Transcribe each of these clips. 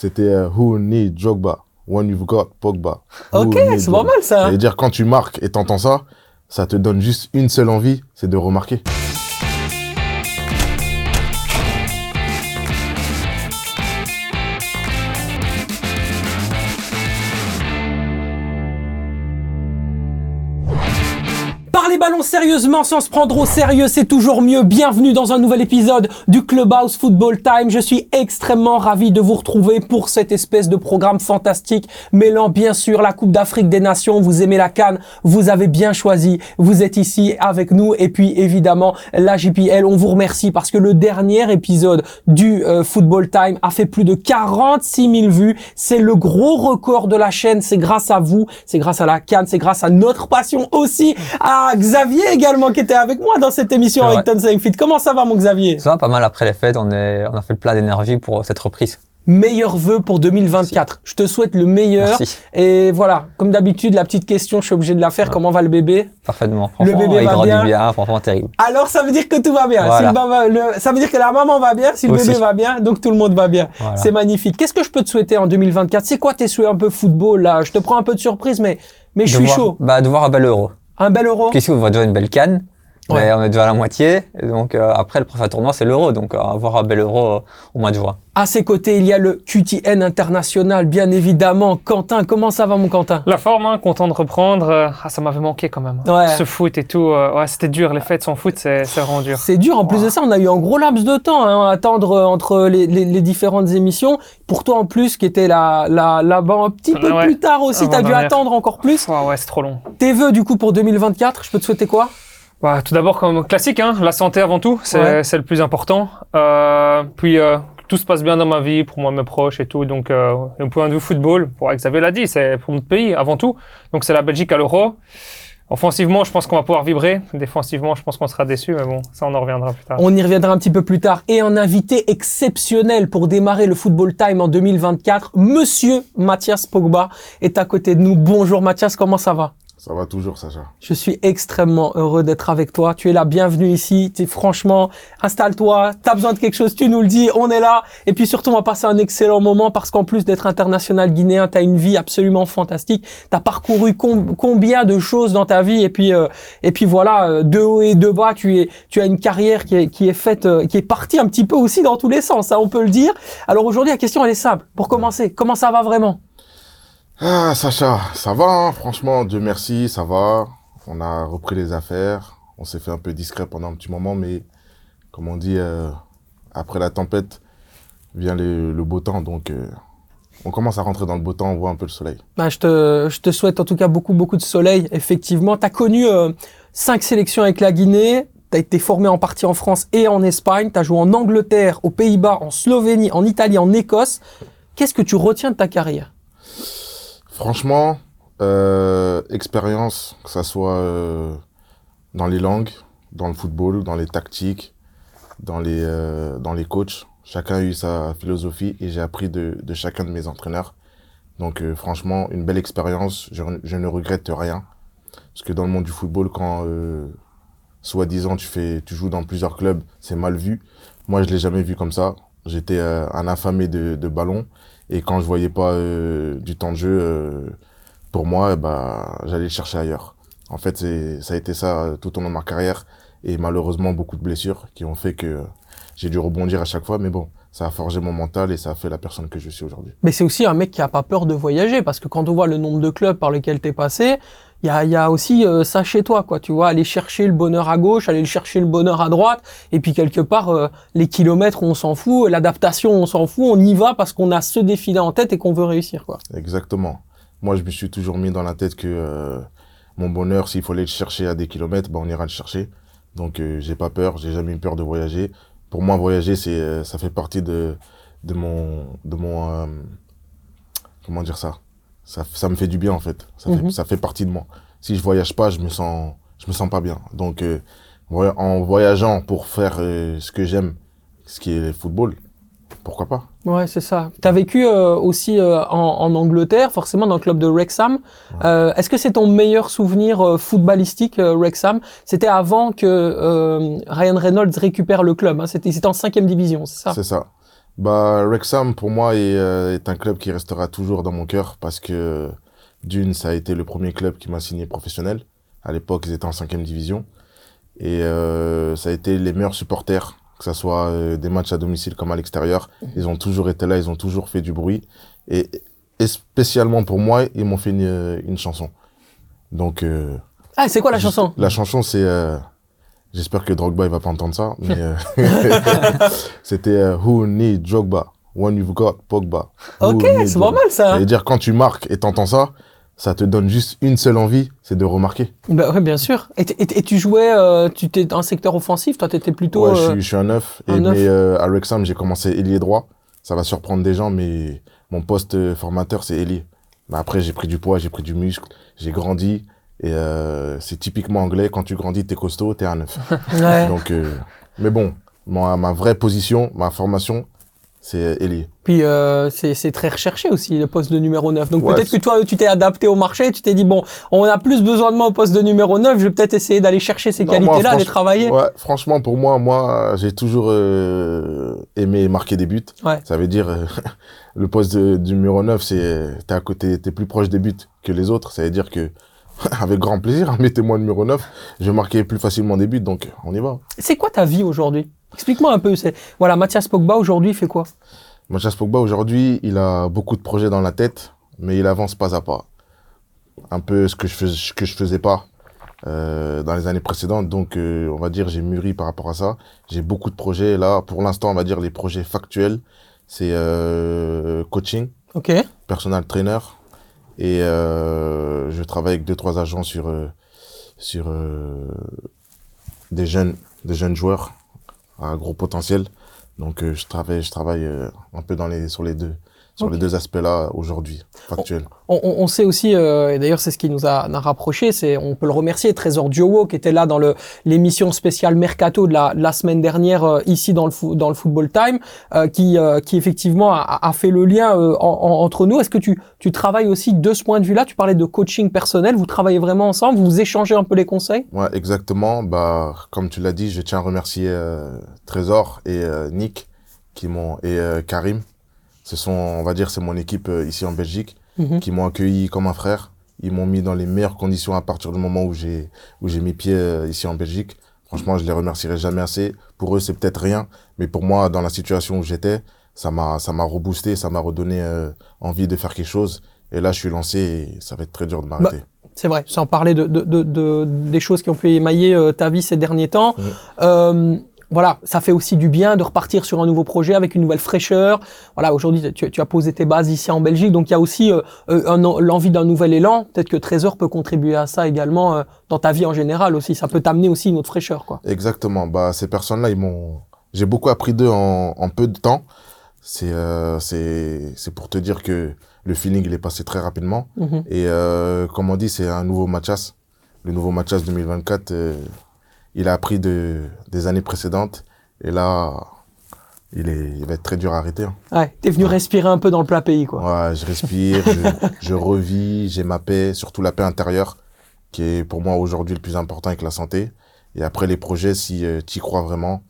C'était euh, Who need Drogba when you've got Pogba. Who Ok, c'est pas mal ça. Ça veut dire quand tu marques et t'entends ça, ça te donne juste une seule envie, c'est de remarquer. Sérieusement sans se prendre au sérieux, c'est toujours mieux. Bienvenue dans un nouvel épisode du Clubhouse Football Time. Je suis extrêmement ravi de vous retrouver pour cette espèce de programme fantastique mêlant bien sûr la Coupe d'Afrique des Nations. Vous aimez la Cannes, vous avez bien choisi. Vous êtes ici avec nous et puis évidemment la JPL. On vous remercie parce que le dernier épisode du euh, Football Time a fait plus de 46 000 vues. C'est le gros record de la chaîne. C'est grâce à vous, c'est grâce à la Cannes, c'est grâce à notre passion aussi, à Xavier également qui était avec moi dans cette émission avec Tonsing Fit. Comment ça va mon Xavier? Ça va pas mal après les fêtes, on, est, on a fait le plein d'énergie pour cette reprise. Meilleur vœu pour 2024. Je te souhaite le meilleur. Merci. Et voilà, comme d'habitude, la petite question, je suis obligé de la faire. Comment va le bébé? Parfaitement. Le bébé il va grandit bien bien, franchement terrible. Alors ça veut dire que tout va bien. Voilà. Si le baba- le- ça veut dire que la maman va bien, si le Aussi. bébé va bien, donc tout le monde va bien. Voilà. C'est magnifique. Qu'est-ce que je peux te souhaiter en 2024 C'est quoi tes souhaits un peu football là? Je te prends un peu de surprise, mais mais je De suis voir- chaud. Bah, de voir un bel euro. Un bel euro. Qu'ici, on voit déjà une belle canne? Ouais. Mais on est déjà à la moitié. Et donc, euh, après, le prochain tournoi, c'est l'euro. Donc, euh, avoir un bel euro euh, au mois de juin. À ses côtés, il y a le QTN international, bien évidemment. Quentin, comment ça va mon Quentin? La forme, hein, content de reprendre. euh, ah, ça m'avait manqué quand même. Ouais. Ce foot et tout, euh, ouais, c'était dur. Les fêtes sans foot, c'est vraiment dur. C'est dur. En plus de ça, on a eu un gros laps de temps hein, à attendre euh, entre les, les- les différentes émissions. Pour toi, en plus, qui était là, là, là-bas un petit peu Ouais. plus tard aussi, t'as dû attendre encore plus. Ouais, ouais, c'est trop long. Tes vœux, du coup, pour 2024, je peux te souhaiter quoi? Bah, tout d'abord, comme classique, hein, la santé avant tout, c'est Ouais. le plus important. Euh, puis, euh, tout se passe bien dans ma vie, pour moi, mes proches et tout. Donc, euh, d'un point de vue football, pour Xavier l'a dit, c'est pour notre pays avant tout. Donc, c'est la Belgique à l'euro. Offensivement, je pense qu'on va pouvoir vibrer. Défensivement, je pense qu'on sera déçu, mais bon, ça, on en reviendra plus tard. On y reviendra un petit peu plus tard. Et un invité exceptionnel pour démarrer le Football Time en 2024, Monsieur Mathias Pogba est à côté de nous. Bonjour Mathias, comment ça va? Ça va toujours, Sacha. Je suis extrêmement heureux d'être avec toi. Tu es la bienvenue ici. T'es franchement, installe-toi. T'as besoin de quelque chose, tu nous le dis. On est là. Et puis surtout, on va passer un excellent moment parce qu'en plus d'être international guinéen, t'as une vie absolument fantastique. T'as parcouru com- combien de choses dans ta vie? Et puis euh, et puis voilà, euh, de haut et de bas, tu es tu as une carrière qui est qui est faite, euh, qui est partie un petit peu aussi dans tous les sens. Ça, on peut le dire. Alors aujourd'hui, la question elle est simple. Pour commencer, comment ça va vraiment? Ah, Sacha, ça va, hein, franchement, Dieu merci, ça va. On a repris les affaires. On s'est fait un peu discret pendant un petit moment, mais comme on dit, euh, après la tempête vient le, beau temps. Donc, euh, on commence à rentrer dans le beau temps, on voit un peu le soleil. Bah, je, te, je te souhaite en tout cas beaucoup, beaucoup de soleil, effectivement. Tu connu euh, cinq sélections avec la Guinée. Tu as été formé en partie en France et en Espagne. Tu as joué en Angleterre, aux Pays-Bas, en Slovénie, en Italie, en Écosse. Qu'est-ce que tu retiens de ta carrière? Franchement, euh, expérience, que ça soit euh, dans les langues, dans le football, dans les tactiques, dans les, euh, dans les coachs. Chacun a eu sa philosophie et j'ai appris de, chacun de mes entraîneurs. Donc franchement, une belle expérience. Je, ne regrette rien. Parce que dans le monde du football, quand soi-disant tu, tu joues dans plusieurs clubs, c'est mal vu. Moi, je l'ai jamais vu comme ça. J'étais un affamé de, de ballon. Et quand je voyais pas euh, du temps de jeu, euh, pour moi, ben, j'allais le chercher ailleurs. En fait, ça a été ça euh, tout au long de ma carrière. Et malheureusement, beaucoup de blessures qui ont fait que j'ai dû rebondir à chaque fois. Mais bon, ça a forgé mon mental et ça a fait la personne que je suis aujourd'hui. Mais c'est aussi un mec qui a pas peur de voyager parce que quand on voit le nombre de clubs par lesquels t'es passé, il y a, aussi euh, ça chez toi, quoi. Tu vois, aller chercher le bonheur à gauche, aller chercher le bonheur à droite, et puis quelque part euh, les kilomètres on s'en fout, l'adaptation on s'en fout, on y va parce qu'on a ce défi-là en tête et qu'on veut réussir, quoi. Exactement. Moi, je me suis toujours mis dans la tête que euh, mon bonheur, s'il aller le chercher à des kilomètres, ben, on ira le chercher. Donc, euh, j'ai pas peur, j'ai jamais eu peur de voyager. Pour moi, voyager, c'est, ça fait partie de, de mon, de mon, comment dire ça? Ça, ça me fait du bien, en fait. Ça, fait. Mhm. ça fait partie de moi. Si je voyage pas, je me sens, je me sens pas bien. Donc, euh, en voyageant pour faire euh, ce que j'aime, ce qui est le football, pourquoi pas? Ouais, c'est ça. T'as vécu euh, aussi euh, en, en Angleterre, forcément dans le club de Wrexham. Euh, Est-ce que c'est ton meilleur souvenir footballistique, Wrexham? C'était avant que Ryan Reynolds récupère le club. Hein. C'était c'était en cinquième division, c'est ça? C'est ça. Bah, Wrexham, pour moi, est, euh, est un club qui restera toujours dans mon cœur parce que, d'une, ça a été le premier club qui m'a signé professionnel. À l'époque, ils étaient en cinquième division. Et euh, ça a été les meilleurs supporters, que ce soit euh, des matchs à domicile comme à l'extérieur. Ils ont toujours été là, ils ont toujours fait du bruit. Et, et spécialement pour moi, ils m'ont fait une, une chanson. Donc, Ah, c'est quoi la chanson? la chanson, c'est. J'espère que Drogba il va pas entendre ça, mais euh, c'était euh, Who need Drogba when you've got Pogba? Who Ok, c'est pas Drogba? mal ça. Ça veut dire quand tu marques et t'entends ça, ça te donne juste une seule envie, c'est de remarquer. Bah ouais, bien sûr. Et, tu jouais, euh, tu étais dans un secteur offensif, toi t'étais plutôt. Ouais, je, suis, je suis un neuf. Et, neuf. mais à Wrexham, j'ai commencé ailier droit. Ça va surprendre des gens, mais mon poste formateur, c'est ailier. Mais après, j'ai pris du poids, j'ai pris du muscle, j'ai grandi. Et euh, c'est typiquement anglais, quand tu grandis, t'es costaud, t'es un neuf. ouais. Donc, euh, mais bon, ma, ma vraie position, ma formation, c'est ailier. Puis euh, c'est c'est très recherché aussi le poste de numéro 9. Donc Ouais, peut-être que toi tu t'es adapté au marché, tu t'es dit bon, on a plus besoin de moi au poste de numéro 9, je vais peut-être essayer d'aller chercher ces qualités-là, les travailler. Ouais, franchement, pour moi, moi, j'ai toujours euh, aimé marquer des buts. Ouais. Ça veut dire, euh, le poste de, numéro 9, c'est, t'es à côté, t'es plus proche des buts que les autres. Ça veut dire que, avec grand plaisir, mettez-moi le numéro 9, je vais marquer plus facilement des buts, donc on y va. C'est quoi ta vie aujourd'hui? Explique-moi un peu. C'est voilà, Mathias Pogba aujourd'hui il fait quoi? Mathias Pogba, aujourd'hui, il a beaucoup de projets dans la tête, mais il avance pas à pas. Un peu ce que je faisais, ce que je faisais pas euh, dans les années précédentes. Donc, euh, on va dire, j'ai mûri par rapport à ça. J'ai beaucoup de projets. Là, pour l'instant, on va dire les projets factuels, c'est euh, coaching, Ok. personal trainer, et euh, je travaille avec deux trois agents sur euh, sur euh, des jeunes des jeunes joueurs à gros potentiel. Donc je travaille je travaille un peu dans les sur les deux sur les deux aspects-là aujourd'hui factuels. On, on- on sait aussi, euh, et d'ailleurs c'est ce qui nous a, a rapproché, c'est on peut le remercier, Trésor Diowo qui était là dans le l'émission spéciale Mercato de la, de la semaine dernière euh, ici dans le fo- dans le Football Time, euh, qui qui effectivement a, a fait le lien en- en- entre nous. Est-ce que tu tu travailles aussi de ce point de vue-là? Tu parlais de coaching personnel, vous travaillez vraiment ensemble, vous échangez un peu les conseils? Ouais, exactement. Bah, comme tu l'as dit, je tiens à remercier Trésor et Nick qui m'ont et Karim. Ce sont, on va dire, c'est mon équipe euh, ici en Belgique Mhm. qui m'ont accueilli comme un frère. Ils m'ont mis dans les meilleures conditions à partir du moment où j'ai où j'ai mis pied euh, ici en Belgique. Franchement, je les remercierai jamais assez. Pour eux, c'est peut-être rien, mais pour moi, dans la situation où j'étais, ça m'a ça m'a reboosté, ça m'a redonné euh, envie de faire quelque chose. Et là, je suis lancé et ça va être très dur de m'arrêter. C'est vrai, sans parler de, de, de, de- des choses qui ont pu émailler euh, ta vie ces derniers temps. Euh, voilà, ça fait aussi du bien de repartir sur un nouveau projet avec une nouvelle fraîcheur. Voilà, aujourd'hui, tu, tu as posé tes bases ici en Belgique, donc il y a aussi euh, euh, l'envie d'un nouvel élan. Peut-être que Trésor peut contribuer à ça également euh, dans ta vie en général aussi. Ça peut t'amener aussi une autre fraîcheur, quoi. Exactement. Bah, ces personnes-là, ils m'ont, j'ai beaucoup appris d'eux en, en peu de temps. C'est, euh, c'est, c'est pour te dire que le feeling, il est passé très rapidement. Mhm. Et, comme on dit, c'est un nouveau Mathias. Le nouveau Mathias 2024, euh, il a appris de, des années précédentes. Et là, il est, il va être très dur à arrêter. hein. Ouais, t'es venu respirer un peu dans le plat pays, quoi. Ouais, je respire, je, je revis, j'ai ma paix, surtout la paix intérieure, qui est pour moi aujourd'hui le plus important avec la santé. Et après les projets, si tu y crois vraiment,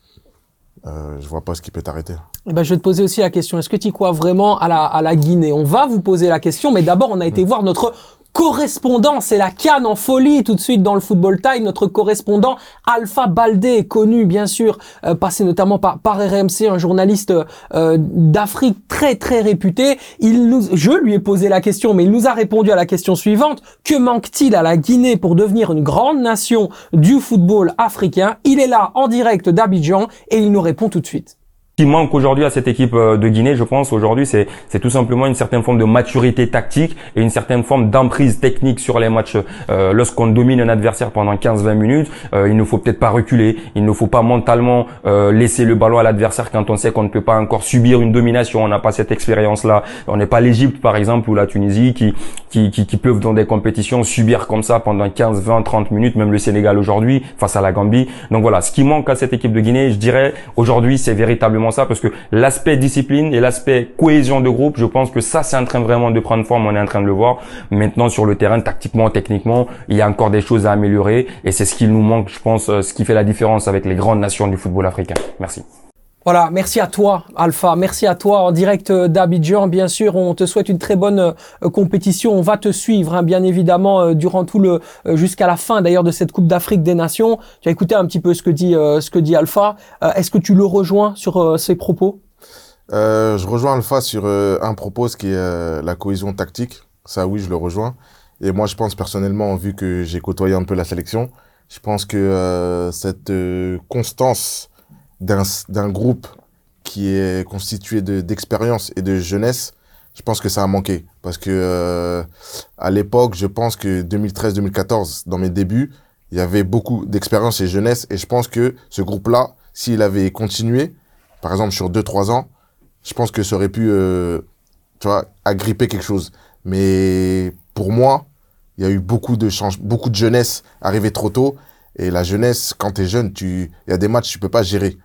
euh, je vois pas ce qui peut t'arrêter. Eh ben, je vais te poser aussi la question. Est-ce que tu crois vraiment à la, à la Guinée? On va vous poser la question, mais d'abord, on a été voir notre correspondant. C'est la canne en folie tout de suite dans le Football Time. Notre correspondant Alpha Baldé, connu bien sûr, euh, passé notamment par, par RMC, un journaliste euh, d'Afrique très très réputé. Il nous, je lui ai posé la question, mais il nous a répondu à la question suivante. Que manque-t-il à la Guinée pour devenir une grande nation du football africain? Il est là en direct d'Abidjan et il nous répond tout de suite. Manque aujourd'hui à cette équipe euh, de Guinée, je pense, aujourd'hui, c'est, c'est tout simplement une certaine forme de maturité tactique et une certaine forme d'emprise technique sur les matchs. Euh, lorsqu'on domine un adversaire pendant 15-20 minutes, euh, il ne faut peut-être pas reculer, il ne faut pas mentalement laisser le ballon à l'adversaire quand on sait qu'on ne peut pas encore subir une domination, on n'a pas cette expérience-là. On n'est pas l'Égypte, par exemple, ou la Tunisie qui, qui, qui, qui peuvent dans des compétitions subir comme ça pendant 15, 20, 30 minutes, même le Sénégal aujourd'hui face à la Gambie. Donc voilà, ce qui manque à cette équipe de Guinée, je dirais, aujourd'hui, c'est véritablement ça, parce que l'aspect discipline et l'aspect cohésion de groupe, je pense que ça, c'est en train vraiment de prendre forme, on est en train de le voir. Maintenant, sur le terrain, tactiquement, techniquement, il y a encore des choses à améliorer, et c'est ce qui nous manque, je pense, euh, ce qui fait la différence avec les grandes nations du football africain. Merci. Voilà, merci à toi, Alpha. Merci à toi en direct euh, d'Abidjan. Bien sûr, on te souhaite une très bonne euh, compétition. On va te suivre, hein, bien évidemment, euh, durant tout le jusqu'à la fin d'ailleurs de cette Coupe d'Afrique des Nations. Tu as écouté un petit peu ce que dit ce que dit Alpha. Est-ce que tu le rejoins sur ses propos? Je rejoins Alpha sur un propos, ce qui est la cohésion tactique. Ça, oui, je le rejoins. Et moi, je pense personnellement, vu que j'ai côtoyé un peu la sélection, je pense que cette constance d'un groupe qui est constitué de- d'expérience et de jeunesse, je pense que ça a manqué. Parce que euh, à l'époque, je pense que 2013-2014, dans mes débuts, il y avait beaucoup d'expérience et jeunesse. Et je pense que ce groupe-là, s'il avait continué, par exemple sur 2-3 ans, je pense que ça aurait pu, euh, tu vois, agripper quelque chose. Mais pour moi, il y a eu beaucoup de beaucoup de jeunesse arrivée trop tôt. Et la jeunesse, quand tu es jeune, tu, il y a des matchs, tu peux pas gérer.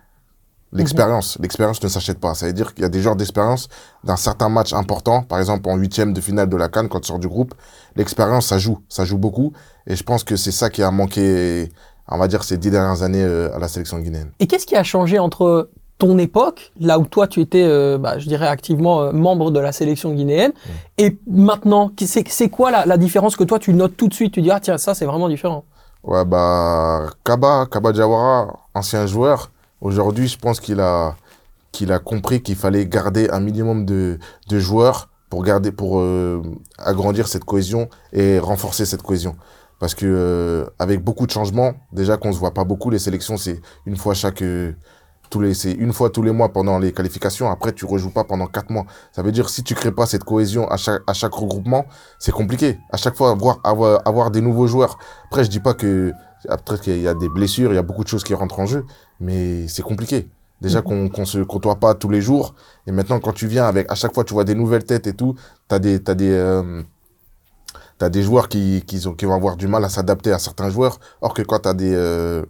L'expérience, l'expérience ne s'achète pas. Ça veut dire qu'il y a des genres d'expérience d'un certain match important, par exemple en huitième de finale de la Cannes, quand tu sors du groupe. L'expérience, ça joue, ça joue beaucoup. Et je pense que c'est ça qui a manqué, on va dire, ces dix dernières années euh, à la sélection guinéenne. Et qu'est-ce qui a changé entre ton époque, là où toi tu étais, euh, bah, je dirais activement euh, membre de la sélection guinéenne, et maintenant, c'est quoi la, la différence que toi tu notes tout de suite? Tu dis ah tiens ça c'est vraiment différent. Ouais, bah, Kaba, Kaba Diawara, ancien joueur, aujourd'hui, je pense qu'il a, a compris qu'il fallait garder un minimum de, de joueurs pour garder, pour euh, agrandir cette cohésion et renforcer cette cohésion. Parce que euh, avec beaucoup de changements, déjà qu'on se voit pas beaucoup, les sélections, c'est une fois chaque, euh, tous les, une fois tous les mois pendant les qualifications. Après, tu rejoues pas pendant quatre mois. Ça veut dire si tu crées pas cette cohésion à chaque, à chaque regroupement, c'est compliqué. À chaque fois, avoir, avoir, avoir des nouveaux joueurs. Après, je dis pas que après qu'il y a des blessures, il y a beaucoup de choses qui rentrent en jeu, mais c'est compliqué. Déjà qu'on qu'on se côtoie pas tous les jours, et maintenant quand tu viens avec, à chaque fois tu vois des nouvelles têtes et tout, t'as des, t'as des, euh, des joueurs qui, qui, ont, qui vont avoir du mal à s'adapter à certains joueurs, or que quand t'as des, euh,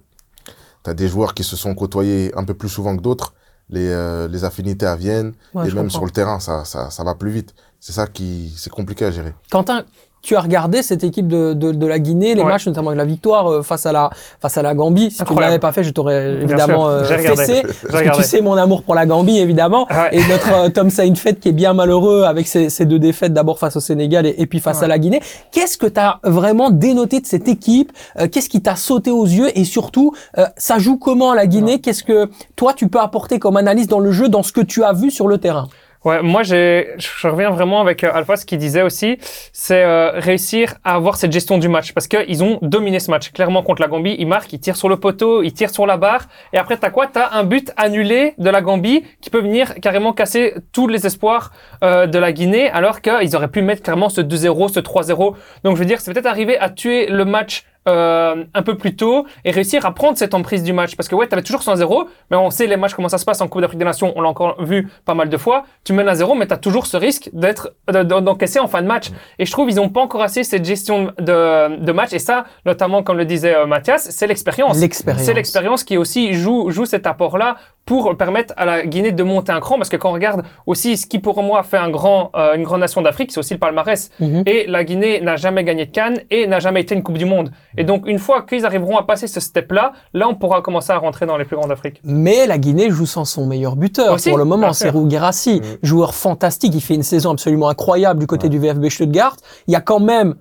t'as des joueurs qui se sont côtoyés un peu plus souvent que d'autres, les, euh, les affinités viennent, Ouais, et même comprends. sur le terrain, ça, ça, ça va plus vite. C'est ça qui, c'est compliqué à gérer. Quentin, tu as regardé cette équipe de, de, de la Guinée, les Ouais. matchs notamment avec la victoire euh, face à la face à la Gambie. Si tu ne Incroyable. l'avais pas fait, je t'aurais évidemment euh, fessé. Parce que tu sais mon amour pour la Gambie évidemment Ouais. et notre euh, Tom Seinfeld qui est bien malheureux avec ses, ses deux défaites d'abord face au Sénégal et, et puis face Ouais. à la Guinée. Qu'est-ce que tu as vraiment dénoté de cette équipe? Euh, Qu'est-ce qui t'a sauté aux yeux? Et surtout euh, ça joue comment la Guinée? Qu'est-ce que toi tu peux apporter comme analyse dans le jeu dans ce que tu as vu sur le terrain? Ouais, moi je reviens vraiment avec euh, Alpha, ce qu'il disait aussi, c'est euh, réussir à avoir cette gestion du match, parce que ils ont dominé ce match. Clairement contre la Gambie, ils marquent, ils tirent sur le poteau, ils tirent sur la barre, et après t'as quoi? T'as un but annulé de la Gambie qui peut venir carrément casser tous les espoirs euh, de la Guinée, alors qu'ils auraient pu mettre clairement ce 2-0, ce 3-0. Donc je veux dire, c'est peut-être arrivé à tuer le match euh, un peu plus tôt et réussir à prendre cette emprise du match. Parce que ouais, t'avais toujours 100-0, mais on sait les matchs comment ça se passe en Coupe d'Afrique des Nations, on l'a encore vu pas mal de fois. Tu mènes à 0, mais t'as toujours ce risque d'être de- de- d'encaisser en fin de match. Et je trouve ils ont pas encore assez cette gestion de, de match. Et ça, notamment comme le disait euh, Mathias, c'est l'expérience. L'expérience. C'est l'expérience qui aussi joue, joue cet apport-là pour permettre à la Guinée de monter un cran. Parce que quand on regarde aussi ce qui pour moi fait un grand, euh, une grande nation d'Afrique, c'est aussi le palmarès. Mhm. Et la Guinée n'a jamais gagné de Cannes et n'a jamais été une Coupe du Monde. Et donc, une fois qu'ils arriveront à passer ce step-là, là, on pourra commencer à rentrer dans les plus grands d'Afrique. Mais la Guinée joue sans son meilleur buteur Aussi, pour le moment, c'est Guérassi, joueur fantastique. Il fait une saison absolument incroyable du côté du VfB Stuttgart. Il y a quand même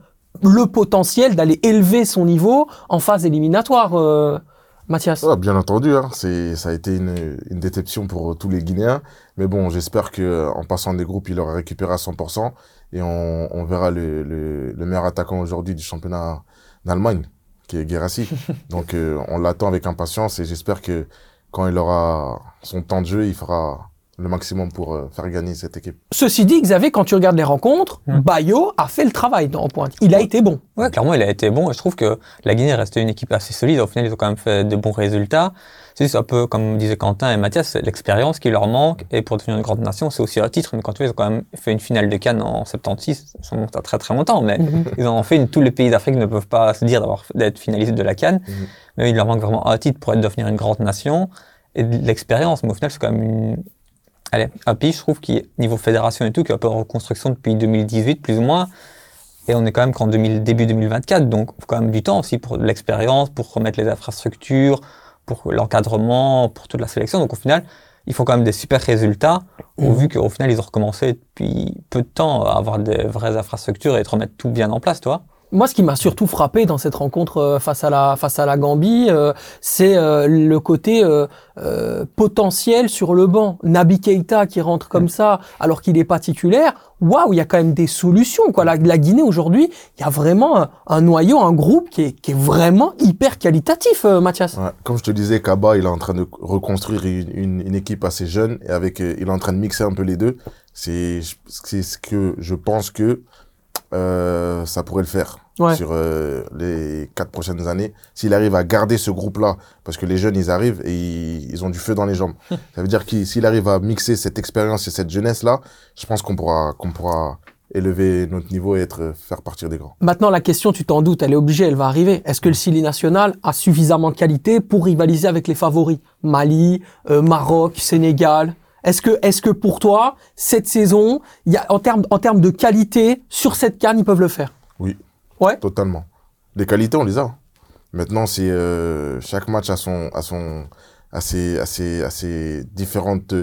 le potentiel d'aller élever son niveau en phase éliminatoire, euh, Mathias. Ouais, bien entendu, hein, c'est, ça a été une, une déception pour tous les Guinéens. Mais bon, j'espère que euh, en passant des groupes, il aura récupéré à 100% et on, on verra le, le, le meilleur attaquant aujourd'hui du championnat d'Allemagne, qui est Guérassi. Donc, euh, on l'attend avec impatience et j'espère que quand il aura son temps de jeu, il fera le maximum pour euh, faire gagner cette équipe. Ceci dit, Xavier, quand tu regardes les rencontres, Bayo a fait le travail en pointe. Il a été bon. Ouais, clairement, il a été bon et je trouve que la Guinée est restée une équipe assez solide. Au final, ils ont quand même fait de bons résultats. C'est juste un peu, comme disaient Quentin et Mathias, c'est l'expérience qui leur manque et pour devenir une grande nation, c'est aussi un titre. Mais quand tu vois, ils ont quand même fait une finale de Cannes en 76, ça monte à très très longtemps, mais ils en ont fait une, tous les pays d'Afrique ne peuvent pas se dire d'avoir, d'être finalistes de la Cannes. Mhm. Mais il leur manque vraiment un titre pour être, devenir une grande nation et de l'expérience. Mais au final, c'est quand même une, allez, un pays, je trouve, qui, niveau fédération et tout, qui est un peu en reconstruction depuis 2018, plus ou moins. Et on est quand même qu'en 2000 début 2024, donc il faut quand même du temps aussi pour l'expérience, pour remettre les infrastructures, pour l'encadrement, pour toute la sélection. Donc au final, ils font quand même des super résultats, Mhm. vu qu'au final, ils ont recommencé depuis peu de temps à avoir des vraies infrastructures et te remettre tout bien en place, toi. Moi, ce qui m'a surtout frappé dans cette rencontre euh, face à la face à la Gambie, euh, c'est euh, le côté euh, euh, potentiel sur le banc. Nabi Keita qui rentre comme ça alors qu'il n'est pas titulaire. Waouh, il y a quand même des solutions. Quoi. La, la Guinée aujourd'hui, il y a vraiment un, un noyau, un groupe qui est, qui est vraiment hyper qualitatif, euh, Mathias. Ouais. Comme je te disais, Kaba, il est en train de reconstruire une, une, une équipe assez jeune et avec, il est en train de mixer un peu les deux. C'est, c'est ce que je pense que euh, ça pourrait le faire Ouais. sur euh, les quatre prochaines années. S'il arrive à garder ce groupe-là, parce que les jeunes, ils arrivent et ils, ils ont du feu dans les jambes. ça veut dire qu'il s'il arrive à mixer cette expérience et cette jeunesse-là, je pense qu'on pourra, qu'on pourra élever notre niveau et être, faire partir des grands. Maintenant, la question, tu t'en doutes, elle est obligée, elle va arriver. Est-ce que le Sili national a suffisamment de qualité pour rivaliser avec les favoris? Mali, euh, Maroc, Sénégal? Est-ce que, est-ce que pour toi, cette saison, il y a, en termes, en termes de qualité, sur cette canne, ils peuvent le faire? Oui. Ouais. Totalement. Les qualités, on les a. Maintenant, c'est euh, chaque match a son, a son, a ses, a ses, a ses différentes,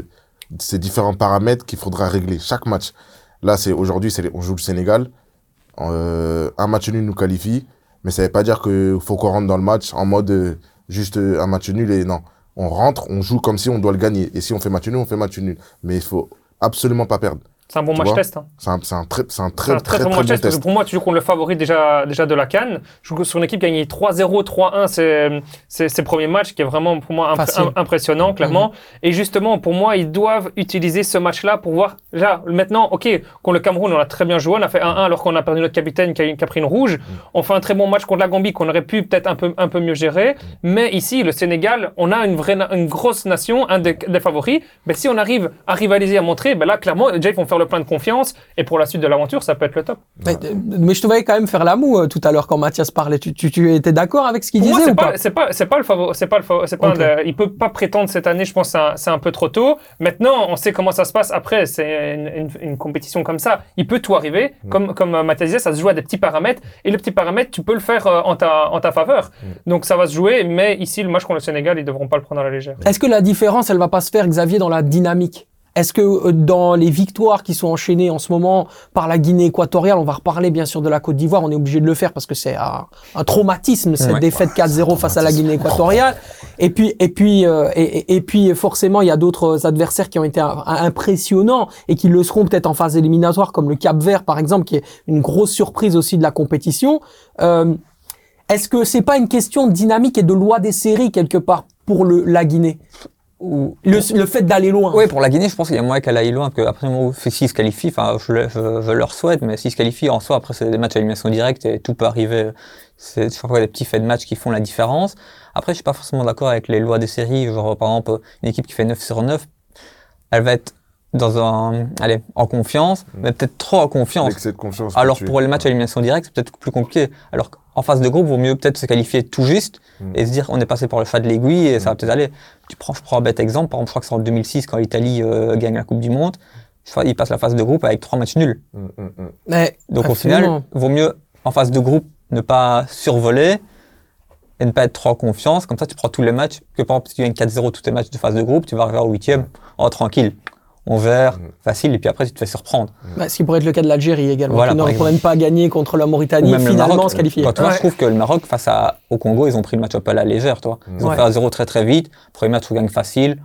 ces différents paramètres qu'il faudra régler. Chaque match. Là, c'est aujourd'hui, on joue le Sénégal. Euh, un match nul nous qualifie, mais ça veut pas dire qu'il faut qu'on rentre dans le match en mode euh, juste un match nul et non. On rentre, on joue comme si on doit le gagner. Et si on fait match nul, on fait match nul. Mais il faut absolument pas perdre. C'est un bon Tu match vois test. hein. C'est un, très, c'est un très, un très, très, très, très, bon bon match test. pour moi, tu joues contre le favori déjà, déjà de la Cannes. Je joue sur une équipe qui a gagné 3-0, 3-1 ses, premiers matchs, qui est vraiment pour moi imp- impressionnant, clairement. Et justement, pour moi, ils doivent utiliser ce match-là pour voir. Là, maintenant, OK, contre le Cameroun, on a très bien joué. On a fait 1-1 alors qu'on a perdu notre capitaine qui a, qui a pris une rouge. On fait un très bon match contre la Gambie qu'on aurait pu peut-être un peu, un peu mieux gérer. Mais ici, le Sénégal, on a une vraie, une grosse nation, un des, des favoris. Mais si on arrive à rivaliser, à montrer, ben là, clairement, déjà, ils vont faire le plein de confiance. Et pour la suite de l'aventure, ça peut être le top. mais, mais je te voyais quand même faire la moue euh, tout à l'heure quand Mathias parlait. Tu, tu, tu étais d'accord avec ce qu'il moi, disait c'est ou pas, c'est pas, c'est pas le favori, c'est pas le favori, pas il peut pas prétendre cette année, je pense, que c'est un, peu trop tôt. Maintenant, on sait comment ça se passe après, c'est une, une- une compétition comme ça. Il peut tout arriver. Comme, comme euh, Mathias disait, ça se joue à des petits paramètres. Et le petit paramètre, tu peux le faire euh, en ta, en ta faveur. Donc, ça va se jouer. Mais ici, le match contre le Sénégal, ils devront pas le prendre à la légère. Est-ce que la différence, elle va pas se faire, Xavier, dans la dynamique? Est-ce que euh, dans les victoires qui sont enchaînées en ce moment par la Guinée équatoriale, on va reparler bien sûr de la Côte d'Ivoire, on est obligé de le faire parce que c'est un, un traumatisme cette Ouais. défaite 4-0 face à la Guinée équatoriale. Et puis et puis euh, et, et- puis forcément, il y a d'autres adversaires qui ont été impressionnants et qui le seront peut-être en phase éliminatoire comme le Cap-Vert par exemple qui est une grosse surprise aussi de la compétition. Euh, est-ce que c'est pas une question de dynamique et de loi des séries quelque part pour le, la Guinée? Le, le fait d'aller loin. Oui, pour la Guinée, je pense qu'il y a moyen qu'elle aille loin, parce qu'après, s'ils se qualifient, enfin, je, je, je leur souhaite, mais s'ils se qualifient en soi, après, c'est des matchs à élimination directe et tout peut arriver. C'est parfois des petits faits de match qui font la différence. Après, je suis pas forcément d'accord avec les lois des séries. Genre, par exemple, une équipe qui fait 9 sur 9, elle va être dans un, allez, en confiance, mais peut-être trop en confiance. L'excès de confiance. Alors tu- pour les matchs à élimination directe, c'est peut-être plus compliqué. Alors qu'en phase de groupe, vaut mieux peut-être se qualifier tout juste Mm. et se dire on est passé par le chat de l'aiguille et ça va peut-être aller. Tu prends, je prends un bête exemple, par exemple, je crois que c'est en 2006 quand l'Italie euh, gagne la Coupe du Monde, je crois, ils passent la phase de groupe avec trois matchs nuls. Mm, mm, mm. Mais, Donc au final, vaut mieux en phase de groupe ne pas survoler et ne pas être trop en confiance. Comme ça, tu prends tous les matchs. Que par exemple, si tu gagnes 4-0 tous tes matchs de phase de groupe, tu vas arriver au huitième, oh tranquille, on verra, Mm. facile, et puis après tu te fais surprendre. Bah, ce qui pourrait être le cas de l'Algérie également, Voilà, qui n'aurait même pas gagné contre la Mauritanie, finalement Maroc. se qualifier. Quand vois, je trouve que le Maroc, face à, au Congo, ils ont pris le match un peu à la légère, toi. Ils ont Ouais. fait un 0 très très vite. Premier match, on gagne facile.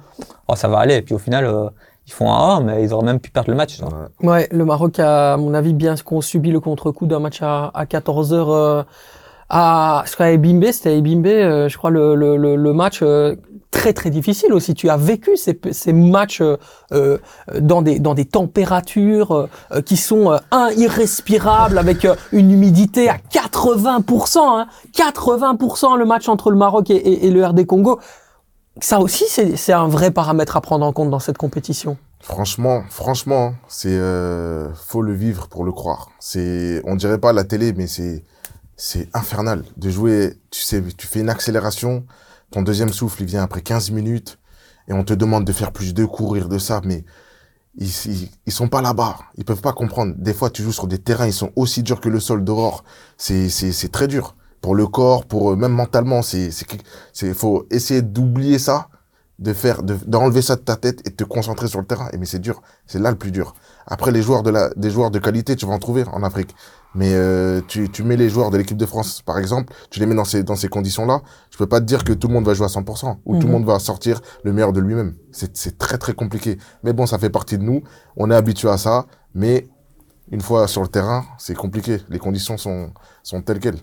Oh, ça va aller. Et puis au final, euh, ils font un 1, mais ils auraient même pu perdre le match. toi. Ouais. Ouais, le Maroc a, à mon avis, bien qu'on subi le contre-coup d'un match à, à 14 heures euh, à, je crois à Ebimbe, c'était à Ebimbe, euh, je crois le, le, le, le match euh, très très difficile aussi. Tu as vécu ces, matchs euh, euh, dans des dans des températures euh, qui sont un irrespirables avec une humidité à 80%, hein, 80% le match entre le Maroc et, le RD Congo. Ça aussi, c'est c'est un vrai paramètre à prendre en compte dans cette compétition. Franchement, franchement, c'est euh, faut le vivre pour le croire. C'est, on dirait pas la télé, mais c'est c'est infernal de jouer. Tu sais, tu fais une accélération, ton deuxième souffle il vient après 15 minutes et on te demande de faire plus de courir de ça, mais ils, ils, sont pas là-bas. Ils peuvent pas comprendre. Des fois, tu joues sur des terrains, ils sont aussi durs que le sol d'aurore. C'est c'est c'est très dur pour le corps, pour euh, même mentalement. C'est c'est c'est faut essayer d'oublier ça de faire, de- d'enlever ça de ta tête et de te concentrer sur le terrain. Et mais c'est dur. C'est là le plus dur. Après, les joueurs de la, des joueurs de qualité, tu vas en trouver en Afrique. Mais euh, tu, tu mets les joueurs de l'équipe de France, par exemple, tu les mets dans ces, dans ces conditions-là. Je peux pas te dire que tout le monde va jouer à 100% ou tout Mhm. le monde va sortir le meilleur de lui-même. C'est, c'est très très compliqué. Mais bon, ça fait partie de nous. On est habitué à ça. Mais une fois sur le terrain, c'est compliqué. Les conditions sont, sont telles quelles.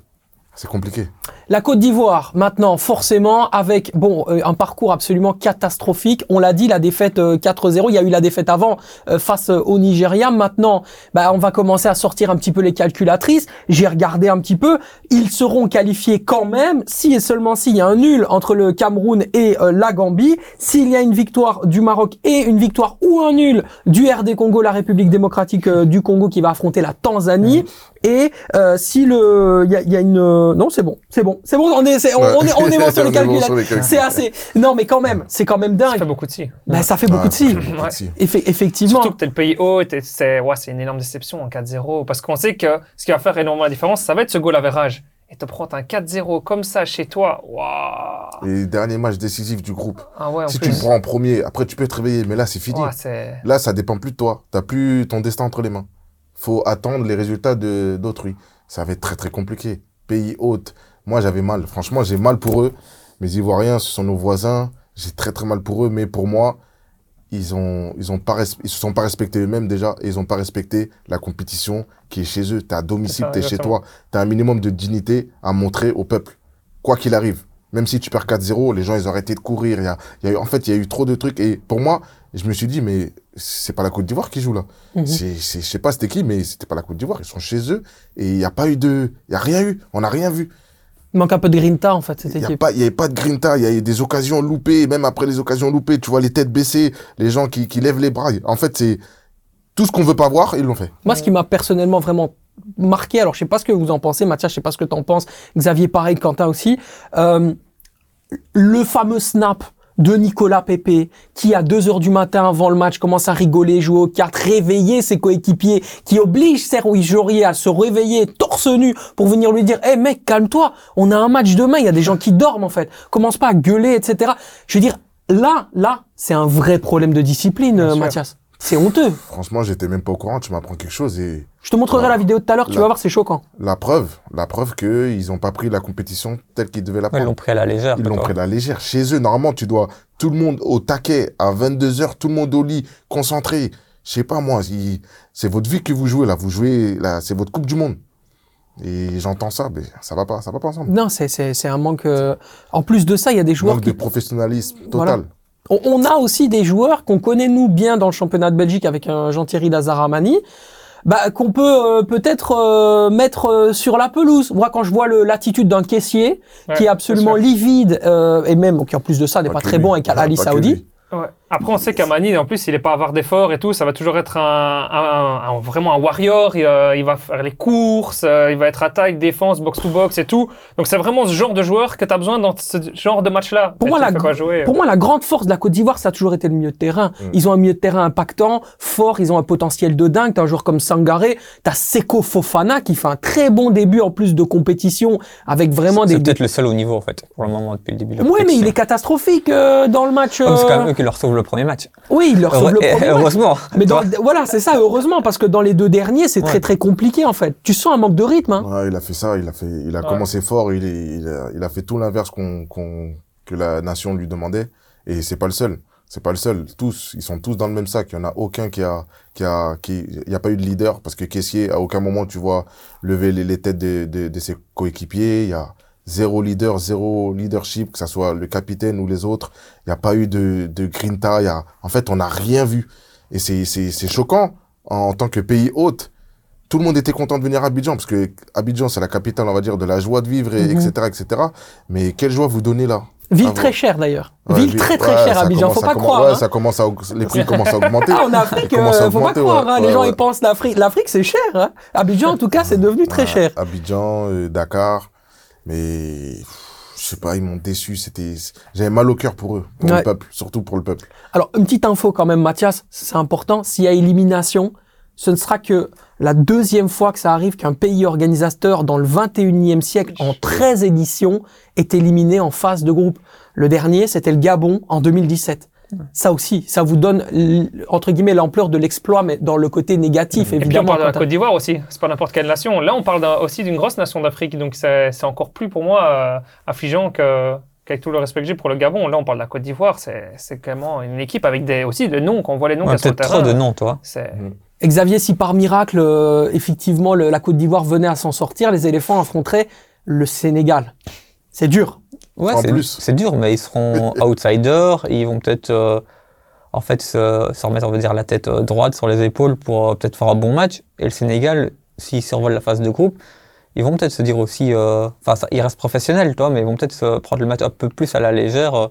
C'est compliqué. La Côte d'Ivoire, maintenant, forcément, avec bon euh, un parcours absolument catastrophique. On l'a dit, la défaite euh, 4-0. Il y a eu la défaite avant euh, face euh, au Nigeria. Maintenant, bah, on va commencer à sortir un petit peu les calculatrices. J'ai regardé un petit peu. Ils seront qualifiés quand même si et seulement s'il y a un nul entre le Cameroun et euh, la Gambie. S'il y a une victoire du Maroc et une victoire ou un nul du RD Congo, la République démocratique euh, du Congo qui va affronter la Tanzanie. Et euh, si le, il y a, il y a une, euh, non c'est bon, c'est bon, c'est bon, on est, c'est- on, on est, on est bon sur les On est bon calculs. sur les calculs. C'est assez. Non mais quand même, c'est quand même Ça dingue. fait beaucoup de si. Ben, ça fait beaucoup de si. Ouais, beaucoup de Ouais. si. Effe- effectivement. Surtout que t'es le pays haut, et c'est ouais, c'est une énorme déception en 4-0. Parce qu'on sait que ce qui va faire énormément la différence, ça va être ce goal average. Et te prendre un 4-0 comme ça chez toi, waouh Les derniers matchs décisifs du groupe. Ah ouais, en si tu plus. le prends en premier, après tu peux te réveiller, mais là c'est fini. Ouais. Là, ça dépend plus de toi. T'as plus ton destin entre les mains. Faut attendre les résultats de d'autrui. Ça va être très très compliqué. Pays hôte. Moi, j'avais mal. Franchement, j'ai mal pour eux. Mes Ivoiriens, ce sont nos voisins. J'ai très très mal pour eux, mais pour moi, ils ont ils ont pas ils se sont pas respectés eux-mêmes déjà et ils ont pas respecté la compétition qui est chez eux. T'es à domicile, t'es chez toi. T'as un minimum de dignité à montrer au peuple, quoi qu'il arrive. Même si tu perds 4-0, les gens ils ont arrêté de courir. Il y a, il y a eu, en fait, il y a eu trop de trucs et pour moi, je me suis dit mais c'est pas la Côte d'Ivoire qui joue là. Mhm. C'est, c'est, je sais pas c'était qui, mais c'était pas la Côte d'Ivoire. Ils sont chez eux et il y a pas eu de, il y a rien eu. On n'a rien vu. Il manque un peu de grinta en fait cette Il y a équipe. pas, il y avait pas de grinta. Il y a eu des occasions loupées. Même après les occasions loupées, tu vois les têtes baissées, les gens qui, qui lèvent les bras. En fait, c'est tout ce qu'on veut pas voir, ils l'ont fait. Moi, ce qui m'a personnellement vraiment marqué, alors je sais pas ce que vous en pensez, Mathias, je sais pas ce que tu en penses, Xavier pareil, Quentin aussi, euh, le fameux snap de Nicolas Pepe, qui à 2 heures du matin avant le match commence à rigoler, jouer aux cartes, réveiller ses coéquipiers, qui oblige Sergio Jourier à se réveiller torse nu pour venir lui dire, hé mec, calme-toi, on a un match demain, il y a des gens qui dorment en fait, commence pas à gueuler, etc. Je veux dire, là, là, c'est un vrai problème de discipline, euh. Mathias. C'est honteux. Franchement, j'étais même pas au courant. Tu m'apprends quelque chose et Je te montrerai la vidéo tout à l'heure, tu vas voir, c'est choquant. la preuve, la preuve que ils ont pas pris la compétition telle qu'ils devaient la Ouais, ils prendre. l'ont pris à la légère. Ils l'ont pris à la légère. Chez eux, normalement, tu dois tout le monde au taquet à 22 heures, tout le monde au lit, concentré. Je sais pas moi, il- c'est votre vie que vous jouez là. Vous jouez là, c'est votre coupe du monde. Et j'entends ça, mais ça va pas, ça va pas ensemble. Non, c'est, c'est, c'est un manque. euh, En plus de ça, il y a des joueurs Manque qui. de professionnalisme Voilà. On, on a aussi des joueurs qu'on connaît nous bien dans le championnat de Belgique avec un Jean-Thierry Lazaramani. Bah, qu'on peut euh, peut-être euh, mettre euh, sur la pelouse. Moi, quand je vois le, l'attitude d'un caissier Ouais, qui est absolument livide euh, et même qui en plus de ça n'est pas, très lui. bon avec Al Ouais, Ali pas que Saoudi. Ouais. Après, on sait qu'Amani, en plus, il est pas avare d'efforts et tout. Ça va toujours être un, un- un- vraiment un warrior. Il, euh, il va faire les courses, euh, il va être attaque, défense, box to box et tout. Donc, c'est vraiment ce genre de joueur que tu as besoin dans ce genre de match-là. Pour moi, la jouer. Pour moi, la grande force de la Côte d'Ivoire, ça a toujours été le milieu de terrain. Mm. Ils ont un milieu de terrain impactant, fort, ils ont un potentiel de dingue. T'as un joueur comme Sangaré, t'as Seko Fofana qui fait un très bon début en plus de compétition avec vraiment C'est des... peut-être le seul au niveau, en fait, pour le moment, depuis le début de la Ouais, mais il est catastrophique euh, dans le match. Mais C'est quand euh, même eux qui leur sauvent le premier match. Oui, il leur sauve le premier match. heureusement. Mais dans- Tu vois voilà, c'est ça, heureusement, parce que dans les deux derniers, c'est très Ouais. très compliqué en fait. Tu sens un manque de rythme. Hein. Ouais, il a fait ça, il a fait, il a Ouais. commencé fort, il, est, il, a, il a fait tout l'inverse qu'on, qu'on, que la nation lui demandait. Et c'est pas le seul. C'est pas le seul. Tous, ils sont tous dans le même sac. Il y en a aucun qui a, qui a, qui, il y a pas eu de leader parce que Caissier, à aucun moment tu vois lever les, les têtes de, de, de ses coéquipiers. Il y a zéro leader, zéro leadership, que ça soit le capitaine ou les autres. Il n'y a pas eu de, de grinta. Il y a, en fait, on n'a rien vu. Et c'est, c'est, c'est choquant en tant que pays hôte tout le monde était content de venir à Abidjan parce que Abidjan c'est la capitale on va dire de la joie de vivre et Mhm. etc etc mais quelle joie vous donnez là? Ville très chère d'ailleurs. Ouais, Ville très très ouais, chère Abidjan, faut pas croire. ouais, hein. ça commence à les prix commencent à augmenter Ah, en Afrique, euh, faut pas croire. hein. Les gens ils pensent l'Afrique. L'Afrique c'est cher. Hein. Abidjan en tout cas c'est devenu très cher. Abidjan euh, Dakar mais je sais pas ils m'ont déçu c'était j'avais mal au cœur pour eux pour Ouais. le peuple surtout pour le peuple Alors une petite info quand même, Mathias, c'est important. S'il y a élimination, ce ne sera que la deuxième fois que ça arrive qu'un pays organisateur dans le 21e siècle, en 13 éditions, est éliminé en phase de groupe. Le dernier, c'était le Gabon en 2017. Ça aussi, ça vous donne, entre guillemets, l'ampleur de l'exploit, mais dans le côté négatif, Et puis on évidemment. parle de la Côte d'Ivoire aussi, c'est pas n'importe quelle nation. Là, on parle d'un- aussi d'une grosse nation d'Afrique, donc c'est c'est encore plus pour moi euh, affligeant que qu'avec tout le respect que j'ai pour le Gabon. Là, on parle de la Côte d'Ivoire, c'est c'est clairement une équipe avec des aussi des noms, quand on voit les noms Ouais, Peut-être trop de noms, toi. C'est Xavier, si par miracle, euh, effectivement, le- la Côte d'Ivoire venait à s'en sortir, les éléphants affronteraient le Sénégal. C'est dur. Ouais, c'est- dur, mais ils seront outsiders. ils vont peut-être, euh, en fait, se, se remettre, on va dire, la tête euh, droite sur les épaules pour euh, peut-être faire un bon match. Et le Sénégal, s'ils survolent la phase de groupe, ils vont peut-être se dire aussi, enfin, ils restent professionnels, toi, mais ils vont peut-être se prendre le match un peu plus à la légère.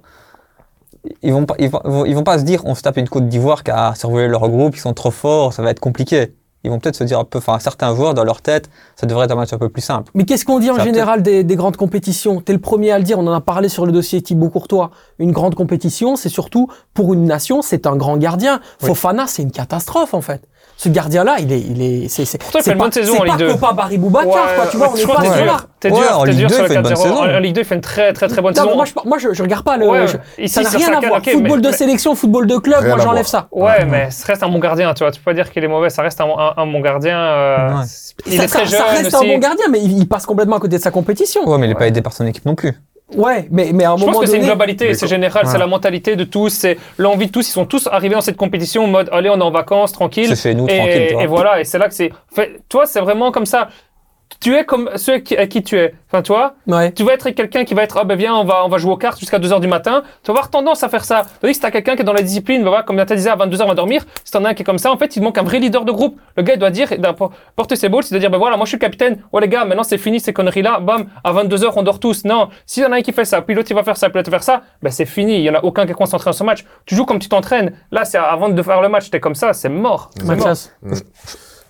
Ils vont pas, ils vont, ils vont pas se dire, on se tape une Côte d'Ivoire qui a survolé leur groupe, ils sont trop forts, ça va être compliqué. Ils vont peut-être se dire un peu, enfin, certains joueurs dans leur tête, ça devrait être un match un peu plus simple. Mais qu'est-ce qu'on dit en Ça, général des, des grandes compétitions? T'es le premier à le dire, on en a parlé sur le dossier Thibaut Courtois. Une grande compétition, c'est surtout, pour une nation, c'est un grand gardien. Oui. Fofana, c'est une catastrophe, en fait. Ce gardien-là, il est, il est, c'est, c'est, Pourtant, il c'est fait une pas, bonne saison c'est en pas Ligue 2. Copa Barry Boubacar, Ouais, quoi, tu vois, on est pas t'es dur, là. t'es Ouais, dur, en t'es Ligue dur 2, sur il le fait une bonne 4-0. En, saison. en Ligue 2, il fait une très très très bonne Non, saison. moi, je, moi, je, je regarde pas le, Ouais, je- ici, ça n'a sur rien à voir. ok, football mais- de mais- sélection, football de club, moi, j'enlève ça. Ouais, mais ça reste un bon gardien, tu vois. Tu peux pas dire qu'il est mauvais, ça reste un, un, un bon gardien. euh, Ouais. Il ça, est très ça- jeune ça reste aussi. un bon gardien, mais il, il passe complètement à côté de sa compétition. Ouais, mais il n'est pas aidé par son équipe non plus. Ouais, mais, mais à un Je moment pense que c'est une globalité, c'est général, Ouais. c'est la mentalité de tous, c'est l'envie de tous. Ils sont tous arrivés dans cette compétition en mode allez, on est en vacances, tranquille. C'est chez nous, et, tranquille, et voilà, et c'est là que c'est. toi, c'est vraiment comme ça. Tu es comme ceux qui, à qui tu es. Enfin, toi, ouais. tu vas être quelqu'un qui va être, ah ben viens, on va, on va jouer aux cartes jusqu'à 2h du matin. Tu vas avoir tendance à faire ça. Tandis que si t'as quelqu'un qui est dans la discipline, voilà, comme tu disais, à 22h, on va dormir. Si t'en as un qui est comme ça, en fait, il manque un vrai leader de groupe. Le gars, il doit dire, il doit porter ses balls, c'est de dire, ben voilà, moi je suis le capitaine. Ouais, les gars, maintenant c'est fini ces conneries-là. Bam, à 22h, on dort tous. Non. S'il y en a un qui fait ça, puis l'autre, il va faire ça, puis l'autre, il va faire ça, ben c'est fini. Il y en a aucun qui est concentré dans ce match. Tu joues comme tu t'entraînes. Là, c'est avant de faire le match, t'es comme ça, c'est mort. C'est mort.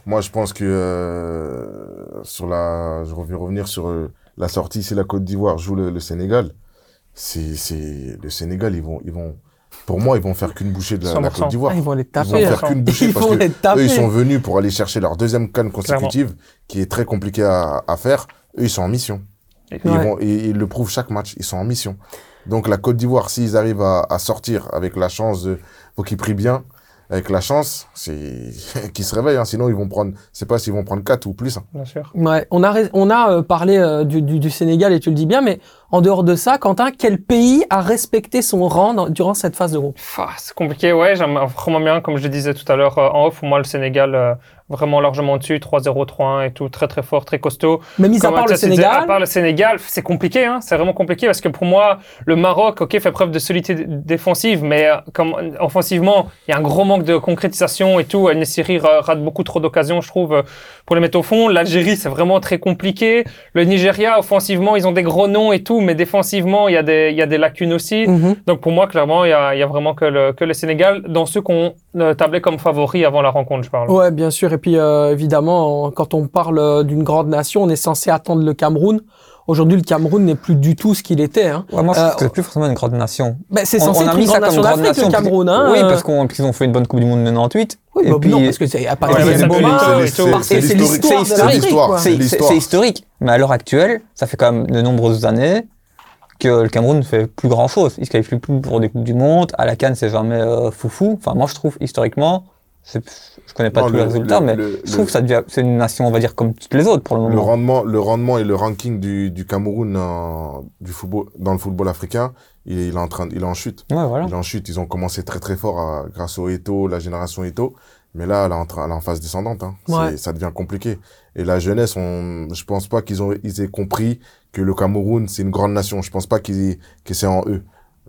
Moi, je pense que euh, sur la, je vais revenir sur euh, la sortie. Si la Côte d'Ivoire joue le, le Sénégal, c'est, c'est le Sénégal. Ils vont, ils vont, pour moi, ils vont faire qu'une bouchée de la, la 100%. Côte d'Ivoire. Ah, ils vont les Ils vont taper. faire hein. qu'une bouchée Ils parce vont que les taper. eux, ils sont venus pour aller chercher leur deuxième canne consécutive, qui est très compliquée à, à faire. Eux, ils sont en mission. Et ils, Ouais. vont, et ils le prouvent chaque match. Ils sont en mission. Donc la Côte d'Ivoire, s'ils arrivent à, à sortir avec la chance de, faut qu'ils prient bien. Avec la chance, c'est qu'ils se réveillent. Hein. Sinon, ils vont prendre, c'est pas s'ils vont prendre 4 ou plus. hein. Bien sûr. Ouais, on a, on a euh, parlé euh, du, du, du Sénégal et tu le dis bien, mais en dehors de ça, Quentin, quel pays a respecté son rang dans- durant cette phase de groupe? Ah, c'est compliqué, ouais, j'aime vraiment bien, comme je le disais tout à l'heure euh, en off, pour moi le Sénégal euh, vraiment largement dessus, 3-0, 3-1 et tout, très très fort, très costaud. Mais mis à part le Sénégal, À part le Sénégal, c'est compliqué, hein, c'est vraiment compliqué parce que pour moi, le Maroc, ok, fait preuve de solidité défensive, mais euh, comme offensivement, il y a un gros manque de concrétisation et tout. Nesiri ra- rate beaucoup trop d'occasions, je trouve, euh, pour les mettre au fond. L'Algérie, c'est vraiment très compliqué. Le Nigeria, offensivement, ils ont des gros noms et tout, mais défensivement, il y a des, il y a des lacunes aussi. Mhm. Donc pour moi, clairement, il y a, il y a vraiment que le, que le Sénégal dans ceux qu'on euh, tablait comme favoris avant la rencontre, je parle. Ouais, bien sûr. Et puis, euh, évidemment, en- quand on parle euh, d'une grande nation, on est censé attendre le Cameroun. Aujourd'hui, le Cameroun n'est plus du tout ce qu'il était. Hein. Ouais, moi, je Euh, que c'est plus forcément une grande nation. Ben, c'est On- censé on a être mis une ça grande comme nation grande d'Afrique, le nation, Cameroun. Hein, Oui, parce qu'on- qu'ils ont fait une bonne Coupe du Monde 98. Oui, et bah, puis, non, parce que c'est à Ouais, partir c'est c'est l'histoire de l'Afrique. c'est historique. Mais à l'heure actuelle, ça fait quand même de nombreuses années que le Cameroun ne fait plus grand chose. Il se qualifie plus pour des Coupes du Monde. À la Cannes, c'est jamais euh, foufou. Enfin, moi, je trouve historiquement, c'est- je connais pas Non, tous le- les résultats, le- mais le- je trouve le- que ça devient, c'est une nation, on va dire, comme toutes les autres pour le Le moment. rendement, le rendement et le ranking du, du Cameroun en- du football, dans le football africain, il est, il est en train, de- il est en chute. Ouais, voilà. Il est en chute. Ils ont commencé très très fort à- grâce au Eto, la génération Eto. Mais là, elle est en, train- elle est en phase descendante. Hein. Ouais. Ça devient compliqué. Et la jeunesse, on, je pense pas qu'ils ont, ils aient compris que le Cameroun, c'est une grande nation. Je pense pas qu'ils, que c'est en eux.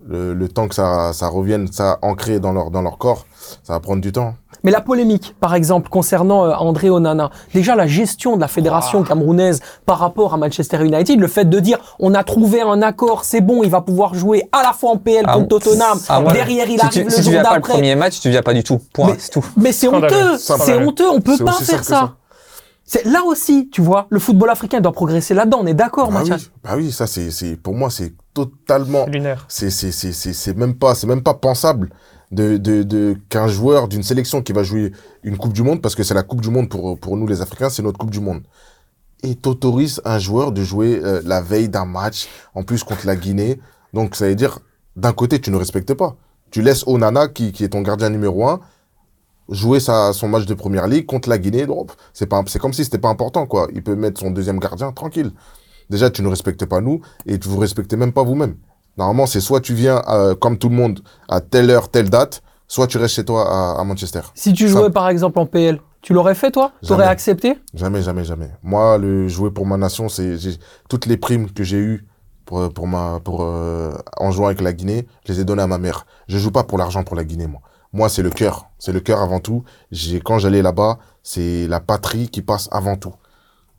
Le, le temps que ça, ça revienne, ça ancré dans leur, dans leur corps, ça va prendre du temps. Mais la polémique, par exemple, concernant euh, André Onana, déjà la gestion de la fédération camerounaise par rapport à Manchester United, le fait de dire on a trouvé un accord, c'est bon, il va pouvoir jouer à la fois en PL Ah, contre Tottenham, ah, derrière il si arrive tu, le si tu jour viens pas le d'après. premier match, tu viens pas du tout. Point, Mais- c'est tout. Mais c'est Scandaleux. honteux, c'est honteux, on peut pas faire ça. ça. C'est là aussi, tu vois, le football africain doit progresser là-dedans, on est d'accord, Bah Mathias oui, bah oui, ça c'est, c'est, pour moi, c'est totalement, Lunaire. c'est, c'est, c'est, c'est, c'est même pas, c'est même pas pensable de, de, de qu'un joueur d'une sélection qui va jouer une Coupe du Monde, parce que c'est la Coupe du Monde pour, pour nous les Africains, c'est notre Coupe du Monde. Et t'autorises un joueur de jouer euh, la veille d'un match, en plus contre la Guinée. Donc ça veut dire, d'un côté, tu ne respectes pas. Tu laisses Onana, qui, qui est ton gardien numéro un, jouer sa, son match de première ligue contre la Guinée. C'est pas, c'est comme si c'était pas important, quoi. Il peut mettre son deuxième gardien tranquille. Déjà, tu ne respectes pas nous et tu vous respectez même pas vous-même. Normalement, c'est soit tu viens, euh, comme tout le monde, à telle heure, telle date, soit tu restes chez toi à, à Manchester. Si tu Ça- jouais par exemple en PL, tu l'aurais fait toi? T'aurais Jamais. accepté? Jamais, jamais, jamais. Moi, le jouer pour ma nation, c'est toutes les primes que j'ai eues pour pour ma pour euh, en jouant avec la Guinée, je les ai données à ma mère. Je joue pas pour l'argent pour la Guinée, moi. Moi, c'est le cœur, c'est le cœur avant tout. J'ai quand j'allais là-bas, c'est la patrie qui passe avant tout.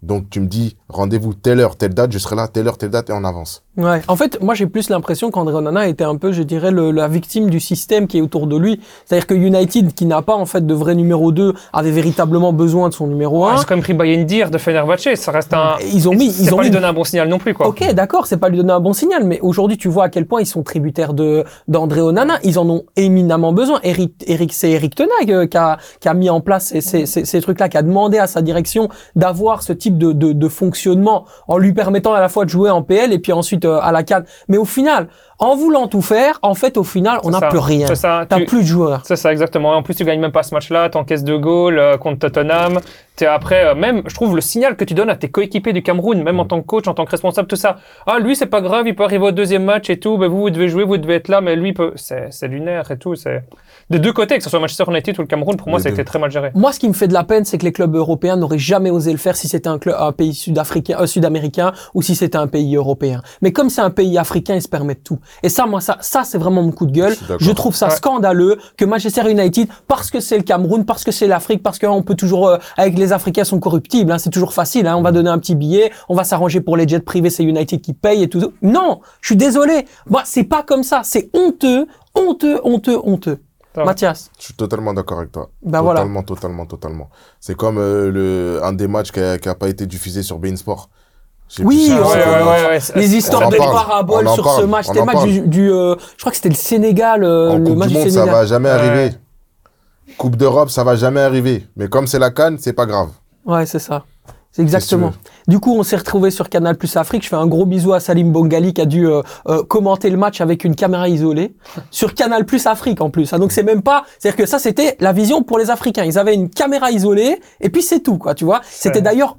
Donc tu me dis rendez-vous telle heure, telle date, je serai là telle heure, telle date et on avance. Ouais. En fait, moi j'ai plus l'impression qu'André Onana était un peu, je dirais, le- la victime du système qui est autour de lui. C'est-à-dire que United, qui n'a pas en fait de vrai numéro 2, avait véritablement besoin de son numéro Ouais, 1. Ils ont quand même pris de Fenerbahçe, ça reste un. Ils ont mis, ils ont pas mis lui donner un bon signal non plus, quoi. Ok, d'accord, c'est pas lui donner un bon signal, mais aujourd'hui, tu vois à quel point ils sont tributaires de d'André Onana. Ils en ont éminemment besoin. Eric, Eric c'est Eric Tenag euh, qui, a, qui a mis en place ces, ces, ces, ces trucs-là, qui a demandé à sa direction d'avoir ce type de, de, de fonctionnement en lui permettant à la fois de jouer en PL et puis ensuite euh, à la CAN. Mais au final, en voulant tout faire, en fait, au final, on n'a plus rien. C'est ça. T'as plus de joueurs. C'est ça, exactement. Et en plus, tu gagnes même pas ce match-là, t'encaisses deux goals euh, contre Tottenham. T'es après, euh, même, je trouve, le signal que tu donnes à tes coéquipiers du Cameroun, même en tant que coach, en tant que responsable, tout ça. Ah, lui, c'est pas grave, il peut arriver au deuxième match et tout. Ben, vous, vous devez jouer, vous devez être là, mais lui, peut... c'est, c'est lunaire et tout. C'est des deux côtés, que ce soit Manchester United ou le Cameroun, pour moi, ça a été très mal géré. Moi, ce qui me fait de la peine, c'est que les clubs européens n'auraient jamais osé le faire si c'était un, club, un pays sud-africain, euh, sud-américain ou si c'était un pays européen. Mais comme c'est un pays africain, ils se permettent tout. Et ça, moi, ça, ça, c'est vraiment mon coup de gueule. Je trouve ça Ouais. scandaleux que Manchester United, parce que c'est le Cameroun, parce que c'est l'Afrique, parce qu'on peut toujours, euh, avec les Africains sont corruptibles, hein, c'est toujours facile. Hein, on va donner un petit billet, on va s'arranger pour les jets privés, c'est United qui paye et tout. Non, je suis désolé. Moi, c'est pas comme ça. C'est honteux, honteux, honteux, honteux. Ça. Mathias. Je suis totalement d'accord avec toi. Ben voilà. totalement, totalement, totalement. C'est comme euh, le un des matchs qui a, qui a pas été diffusé sur Bein Sport. Oui, ouais, ouais, ouais, les histoires de parle, paraboles sur ce match. C'était match du, du, euh, je crois que c'était le Sénégal, euh, En le Coupe match du du Monde, ça Sénégal. va jamais Ouais. arriver. Coupe d'Europe, ça va jamais arriver. Mais comme c'est la Cannes, c'est pas grave. Ouais, c'est ça. Exactement. Du coup, on s'est retrouvé sur Canal Plus Afrique. Je fais un gros bisou à Salim Bongali qui a dû euh, euh, commenter le match avec une caméra isolée sur Canal Plus Afrique en plus. Ah, donc c'est même pas, c'est-à-dire que ça c'était la vision pour les Africains. Ils avaient une caméra isolée et puis c'est tout quoi, tu vois. C'était d'ailleurs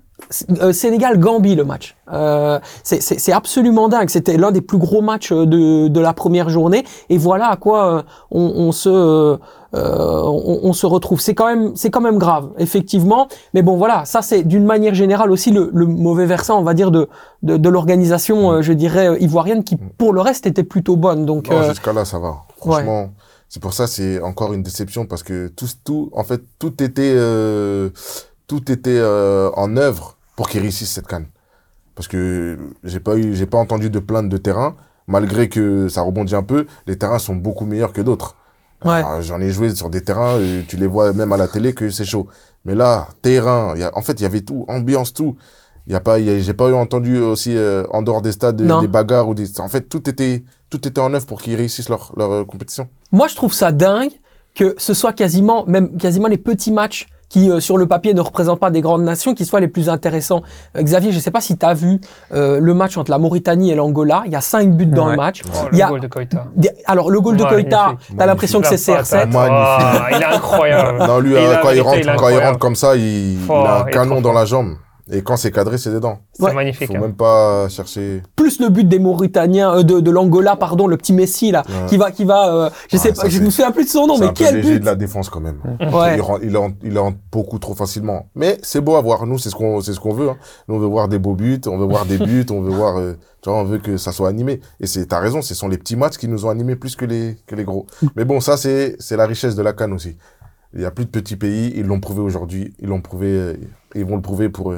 euh, Sénégal-Gambie le match. Euh, c'est- absolument dingue. C'était l'un des plus gros matchs euh, de, de la première journée. Et voilà à quoi euh, on, on se euh, euh, on, on se retrouve. C'est quand même c'est quand même grave, effectivement. Mais bon voilà, ça c'est d'une manière générale aussi le, le mauvais versant, on va dire de de, de l'organisation, je dirais ivoirienne, qui pour le reste était plutôt bonne. Donc euh, jusqu'à là, ça va. Franchement, c'est pour ça, c'est encore une déception parce que tout, tout, en fait, tout était, euh, tout était euh, en œuvre pour qu'ils réussissent cette canne. Parce que j'ai pas eu, j'ai pas entendu de plainte de terrain, malgré que ça rebondit un peu. Les terrains sont beaucoup meilleurs que d'autres. Ouais. Alors, J'en ai joué sur des terrains, euh, tu les vois même à la télé que c'est chaud. Mais là, terrain, il y a, en fait, il y avait tout, ambiance, tout. Il y a pas, j'ai pas eu entendu aussi euh, en dehors des stades Non. des bagarres ou des. En fait, tout était, tout était en œuvre pour qu'ils réussissent leur, leur euh, compétition. Moi, je trouve ça dingue que ce soit quasiment, même quasiment les petits matchs qui, euh, sur le papier, ne représentent pas des grandes nations, qui soient les plus intéressants. Euh, Xavier, je sais pas si tu as vu euh, le match entre la Mauritanie et l'Angola. Il y a cinq buts dans Ouais. le match. Oh, Il y le a goal de Koita. des- Alors, le goal de Koita, magnifique. t'as l'impression que c'est La CR7. patate. Magnifique. Oh, il est incroyable. Non, lui, euh, quand, il rentre, quand il rentre comme ça, il, a il un canon dans la jambe. Et quand c'est cadré, c'est dedans. C'est Ouais. magnifique. Faut hein. même pas chercher. plus le but des Mauritaniens, euh, de, de l'Angola, pardon, le petit Messi là, Ouais. qui va, qui va, euh, je Ouais, sais pas, je me souviens plus de son nom, c'est mais un peu quel léger but de la défense quand même. Ouais. Il, rentre, il, rentre, il rentre beaucoup trop facilement. Mais c'est beau à voir. Nous, c'est ce qu'on, c'est ce qu'on veut. Hein. Nous, on veut voir des beaux buts, on veut voir des buts, on veut voir, euh, tu vois, on veut que ça soit animé. Et c'est, t'as raison, ce sont les petits matchs qui nous ont animés plus que les, que les gros. Mais bon, ça, c'est, c'est la richesse de la canne aussi. Il y a plus de petits pays, ils l'ont prouvé aujourd'hui, ils l'ont prouvé, ils vont le prouver pour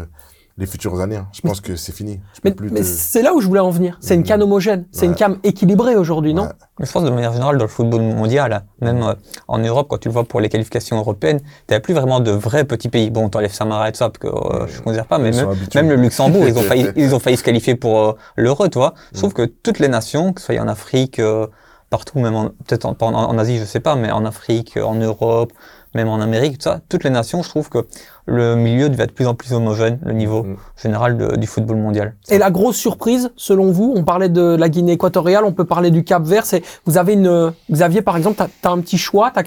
les futures années. hein. Je pense que c'est fini. Je Mais, plus mais te- c'est là où je voulais en venir. C'est une Mhm. canne homogène, c'est Ouais. une cam équilibrée aujourd'hui, non? Ouais. Je pense de manière générale dans le football mondial, même euh, en Europe, quand tu le vois pour les qualifications européennes, t'as plus vraiment de vrais petits pays. Bon, t'enlèves Samara et tout ça, parce que euh, je ne considère pas, mais même, le Luxembourg, ils ont failli, ils ont failli se qualifier pour euh, l'euro, tu vois. Je trouve que toutes les nations, que ce soit en Afrique, euh, partout, même en- peut-être en, pas en, en Asie, je sais pas, mais en Afrique, en Europe, même en Amérique, tout ça, toutes les nations, je trouve que le milieu devait être de plus en plus homogène, le niveau Mm. général de- du football mondial. Et la grosse surprise, selon vous, on parlait de la Guinée équatoriale, on peut parler du Cap Vert. C'est vous avez une Xavier par exemple, t'as as un petit choix, t'as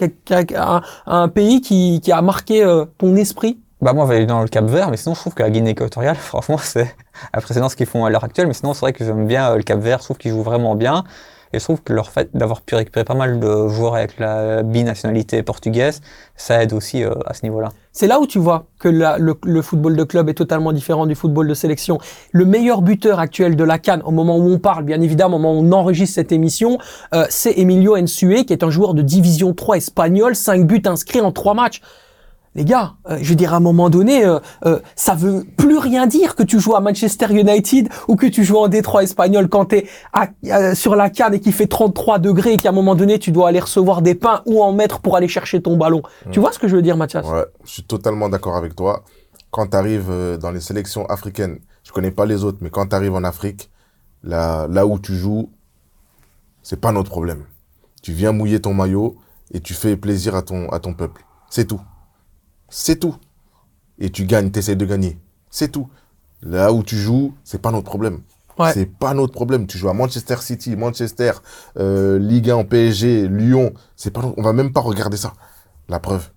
un, un pays qui, qui a marqué euh, ton esprit? Bah moi, j'allais dans le Cap Vert, mais sinon, je trouve que la Guinée équatoriale, franchement, c'est impressionnant ce qu'ils font à l'heure actuelle. Mais sinon, c'est vrai que j'aime bien euh, le Cap Vert. Je trouve qu'ils jouent vraiment bien. Et je trouve que leur fait d'avoir pu récupérer pas mal de joueurs avec la binationalité portugaise, ça aide aussi euh, à ce niveau-là. C'est là où tu vois que le football de club est totalement différent du football de sélection. Le meilleur buteur actuel de la Cannes, au moment où on parle, bien évidemment, au moment où on enregistre cette émission, euh, c'est Emilio Ensue, qui est un joueur de division 3 espagnol, 5 buts inscrits en 3 matchs. Les gars, euh, je veux dire, à un moment donné, euh, euh, ça veut plus rien dire que tu joues à Manchester United ou que tu joues en Détroit espagnol quand t'es à- euh, sur la canne et qu'il fait 33 degrés et qu'à un moment donné, tu dois aller recevoir des pains ou en mettre pour aller chercher ton ballon. Tu vois ce que je veux dire, Mathias? Ouais, je suis totalement d'accord avec toi. Quand tu arrives dans les sélections africaines, je connais pas les autres, mais quand tu arrives en Afrique, là, là où tu joues, c'est pas notre problème. Tu viens mouiller ton maillot et tu fais plaisir à ton, à ton peuple. C'est tout. C'est tout. Et tu gagnes, tu essaies de gagner. C'est tout. Là où tu joues, c'est pas notre problème. Ouais. C'est pas notre problème. Tu joues à Manchester City, Manchester, euh, Ligue 1, PSG, Lyon. C'est pas, on va même pas regarder ça. La preuve.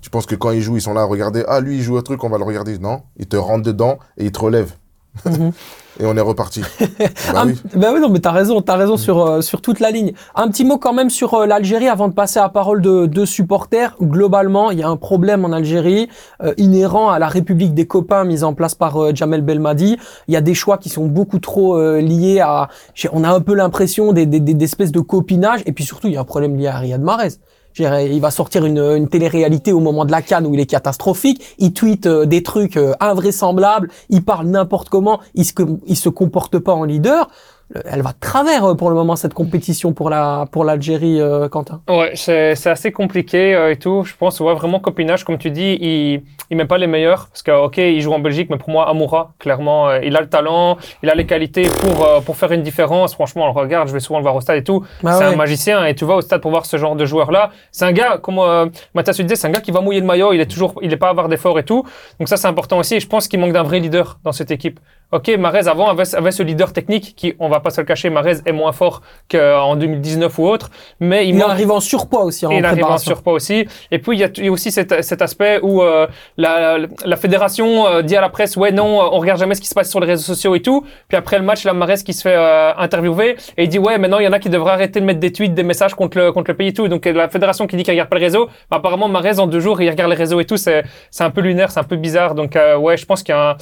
Tu penses que quand ils jouent, ils sont là à regarder. Ah, lui, il joue un truc, on va le regarder. Non, ils te rentrent dedans et ils te relèvent. Et on est reparti. bah oui. bah oui, non, mais t'as raison, t'as raison sur euh, sur toute la ligne. Un petit mot quand même sur euh, l'Algérie avant de passer à la parole de, de supporters. Globalement, il y a un problème en Algérie euh, inhérent à la République des copains mise en place par Jamel Belmadi. Il y a des choix qui sont beaucoup trop liés à. On a un peu l'impression des, des, des- d'espèces de copinage et puis surtout il y a un problème lié à Riyad Mahrez. Il va sortir une, une télé-réalité au moment de la canne où il est catastrophique. Il tweet euh, des trucs euh, invraisemblables. Il parle n'importe comment. Il se, il se comporte pas en leader. Elle va de travers euh, pour le moment cette compétition pour la pour l'Algérie, euh, Quentin. Ouais, c'est c'est assez compliqué euh, et tout. Je pense, ouais, vraiment copinage, comme tu dis, il il met pas les meilleurs parce que ok, il joue en Belgique, mais pour moi, Amoura, clairement, euh, il a le talent, il a les qualités pour euh, pour faire une différence. Franchement, on le regarde, je vais souvent le voir au stade et tout. Ah c'est ouais. un magicien et tu vas au stade pour voir ce genre de joueur là. C'est un gars, comme euh, Mathias disait, c'est un gars qui va mouiller le maillot. Il est toujours, il est pas à avoir d'efforts et tout. Donc ça, c'est important aussi. Et je pense qu'il manque d'un vrai leader dans cette équipe. Ok, Marez avant avait, avait ce leader technique qui, on va pas se le cacher, Marez est moins fort qu'en 2019 ou autre, mais il Il manque arrive en surpoids aussi en et il arrive en surpoids aussi. Et puis, il y a, il y a aussi cet, cet aspect où euh, la, la fédération euh, dit à la presse, ouais, non, on regarde jamais ce qui se passe sur les réseaux sociaux et tout. Puis après le match, la Marès qui se fait euh, interviewer et il dit, ouais, maintenant, il y en a qui devraient arrêter de mettre des tweets, des messages contre le, contre le pays et tout. Donc, la fédération qui dit qu'elle regarde pas le réseau, bah, apparemment, Marès, en deux jours, il regarde les réseaux et tout. C'est, c'est un peu lunaire, c'est un peu bizarre. Donc, euh, ouais, je pense qu'il y a un,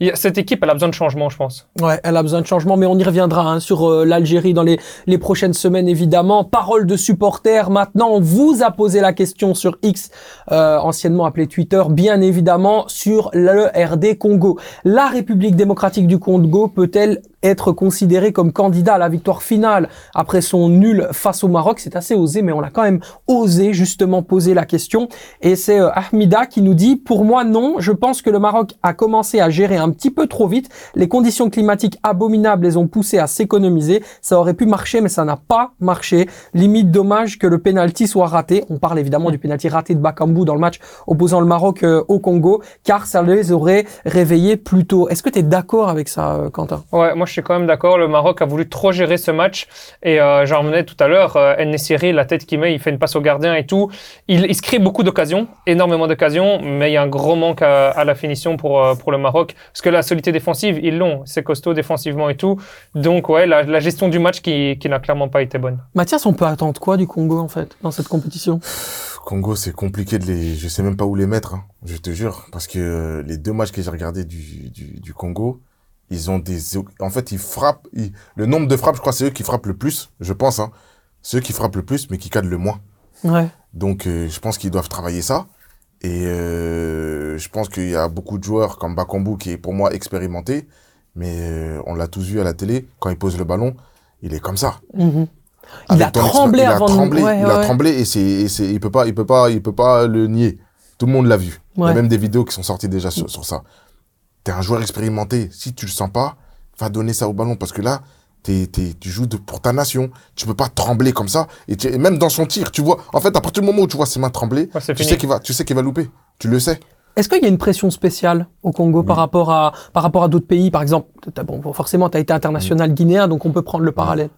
il y a- cette équipe, elle a besoin de changement, je pense. Ouais, elle a besoin de changement, mais on y reviendra hein, sur euh, l'Algérie dans les, les prochaines semaines, évidemment. Parole de supporters, maintenant, on vous a posé la question sur X, euh, anciennement appelé Twitter, bien évidemment, sur le RD Congo. La République démocratique du Congo peut-elle être considérée comme candidat à la victoire finale après son nul face au Maroc C'est assez osé, mais on a quand même osé justement poser la question. Et c'est euh, Ahmida qui nous dit, pour moi non, je pense que le Maroc a commencé à gérer un petit peu trop vite. Les conditions climatiques abominables les ont poussés à s'économiser. Ça aurait pu marcher, mais ça n'a pas marché. Limite dommage que le penalty soit raté. On parle évidemment du penalty raté de Bakambu dans le match opposant le Maroc euh, au Congo, car ça les aurait réveillés plus tôt. Est-ce que tu es d'accord avec ça, euh, Quentin? Ouais, moi je suis quand même d'accord. Le Maroc a voulu trop gérer ce match. Et euh, j'en revenais tout à l'heure, euh, Nessiri, la tête qu'il met, il fait une passe au gardien et tout. Il, il se crée beaucoup d'occasions, énormément d'occasions, mais il y a un gros manque à, à la finition pour, euh, pour le Maroc. Parce que la solidité défensive, ils l'ont. C'est costaud défensivement et tout. Donc ouais, la, la gestion du match qui, qui n'a clairement pas été bonne. Mathias, on peut attendre quoi du Congo en fait dans cette compétition? Congo, c'est compliqué de les. Je sais même pas où les mettre, hein, je te jure. Parce que euh, les deux matchs que j'ai regardés du, du, du Congo, ils ont des. En fait, ils frappent. ils- Le nombre de frappes, je crois, c'est eux qui frappent le plus, je pense. Hein. C'est eux qui frappent le plus, mais qui cadrent le moins. Ouais. Donc, euh, je pense qu'ils doivent travailler ça. Et euh, je pense qu'il y a beaucoup de joueurs comme Bakambu qui est pour moi expérimenté. Mais euh, on l'a tous vu à la télé, quand il pose le ballon, il est comme ça. Mhm. Il a tremblé avant il a tremblé, ouais, il a tremblé et c'est il peut pas il peut pas il peut pas le nier. Tout le monde l'a vu. Il y a même des vidéos qui sont sorties déjà sur, sur ça. T'es un joueur expérimenté, si tu le sens pas, va donner ça au ballon parce que là, tu joues de- pour ta nation. Tu peux pas trembler comme ça. Et, tu- et même dans son tir, tu vois. En fait, à partir du moment où tu vois ses mains trembler, Ouais, tu fini. sais qu'il va, tu sais qu'il va louper. Tu le sais. Est-ce qu'il y a une pression spéciale au Congo par rapport à par rapport à d'autres pays? Par exemple, bon, forcément, tu as été international guinéen, donc on peut prendre le parallèle.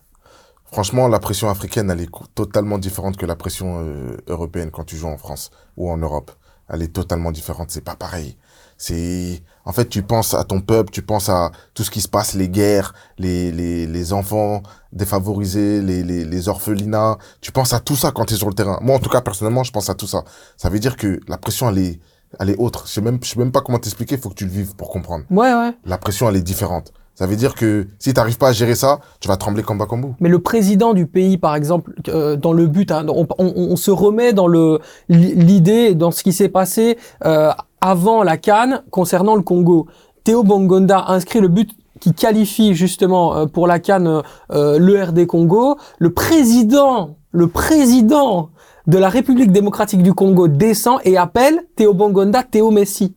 Franchement, la pression africaine, elle est totalement différente que la pression euh, européenne quand tu joues en France ou en Europe. Elle est totalement différente. C'est pas pareil. C'est, en fait, tu penses à ton peuple, tu penses à tout ce qui se passe, les guerres, les, les, les enfants défavorisés, les, les, les orphelinats. Tu penses à tout ça quand tu es sur le terrain. Moi, en tout cas, personnellement, je pense à tout ça. Ça veut dire que la pression, elle est, elle est autre. Je sais même, je sais même pas comment t'expliquer. Il faut que tu le vives pour comprendre. Ouais, ouais. La pression, elle est différente. Ça veut dire que si t'arrives pas à gérer ça, tu vas trembler comme Bakambu. Mais le président du pays, par exemple, euh, dans le but, hein, on, on- on se remet dans le l'idée, dans ce qui s'est passé euh, avant la Cannes concernant le Congo. Théo Bongonda inscrit le but qui qualifie justement euh, pour la Cannes euh, le RD Congo. Le président, le président de la République démocratique du Congo descend et appelle Théo Bongonda Théo Messi.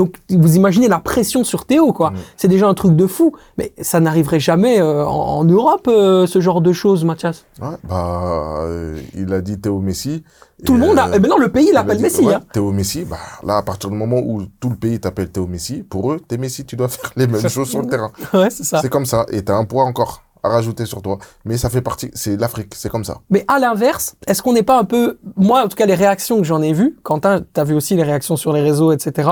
Donc vous imaginez la pression sur Théo quoi. Mm. C'est déjà un truc de fou, mais ça n'arriverait jamais euh, en, en Europe euh, ce genre de choses, Mathias. Ouais, bah, euh, il a dit Théo Messi. Tout le monde a. Eh ben non, le pays l'appelle Messi. ouais, Hein. Théo Messi, bah, là, à partir du moment où tout le pays t'appelle Théo Messi, pour eux, t'es Messi, tu dois faire les mêmes choses sur le terrain. Ouais, c'est ça. C'est comme ça. Et t'as un poids encore à rajouter sur toi. Mais ça fait partie, c'est l'Afrique, c'est comme ça. Mais à l'inverse, est-ce qu'on n'est pas un peu, moi en tout cas les réactions que j'en ai vues, Quentin, t'as vu aussi les réactions sur les réseaux, etc.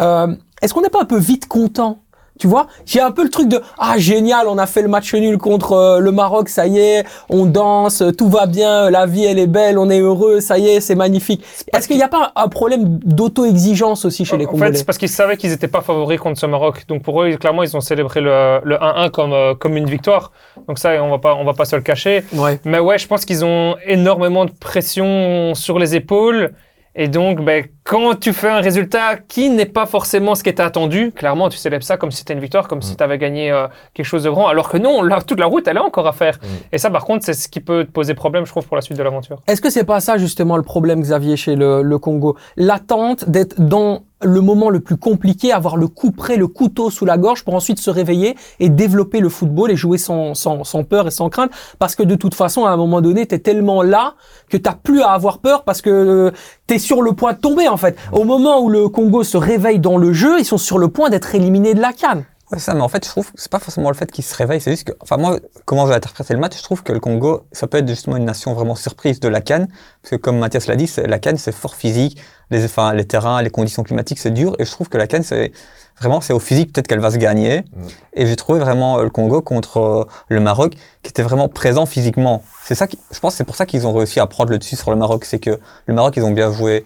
Euh, est-ce qu'on n'est pas un peu vite content tu vois, j'ai un peu le truc de ah génial, on a fait le match nul contre euh, le Maroc, ça y est, on danse, tout va bien, la vie elle est belle, on est heureux, ça y est, c'est magnifique. Est-ce qu'il n'y a pas un problème d'auto-exigence aussi chez les En fait, Congolais? c'est parce qu'ils savaient qu'ils n'étaient pas favoris contre ce Maroc. Donc pour eux, clairement, ils ont célébré le, le 1-1 comme, euh, comme une victoire. Donc ça, on va pas, on va pas se le cacher. Ouais. Mais ouais, je pense qu'ils ont énormément de pression sur les épaules. Et donc, ben, quand tu fais un résultat qui n'est pas forcément ce qui était attendu, clairement, tu célèbres ça comme si c'était une victoire, comme si tu avais gagné euh, quelque chose de grand. Alors que non, là, toute la route, elle est encore à faire. Mm. Et ça, par contre, c'est ce qui peut te poser problème, je trouve, pour la suite de l'aventure. Est-ce que c'est pas ça justement le problème, Xavier, chez le, le Congo? L'attente d'être dans le moment le plus compliqué, avoir le coup près, le couteau sous la gorge pour ensuite se réveiller et développer le football et jouer sans, sans, sans peur et sans crainte. Parce que de toute façon, à un moment donné, t'es tellement là que t'as plus à avoir peur parce que euh, t'es sur le point de tomber en fait. Au moment où le Congo se réveille dans le jeu, ils sont sur le point d'être éliminés de la canne. Ouais, ça, mais en fait, je trouve que c'est pas forcément le fait qu'ils se réveillent, c'est juste que, enfin, moi, comment j'ai interprété le match, je trouve que le Congo, ça peut être justement une nation vraiment surprise de la Cannes, parce que comme Mathias l'a dit, la Cannes, c'est fort physique, les, enfin, les terrains, les conditions climatiques, c'est dur, et je trouve que la Cannes, c'est vraiment, c'est au physique peut-être qu'elle va se gagner, Mm. et j'ai trouvé vraiment euh, le Congo contre euh, le Maroc, qui était vraiment présent physiquement. C'est ça qui, je pense, c'est pour ça qu'ils ont réussi à prendre le dessus sur le Maroc, c'est que le Maroc, ils ont bien joué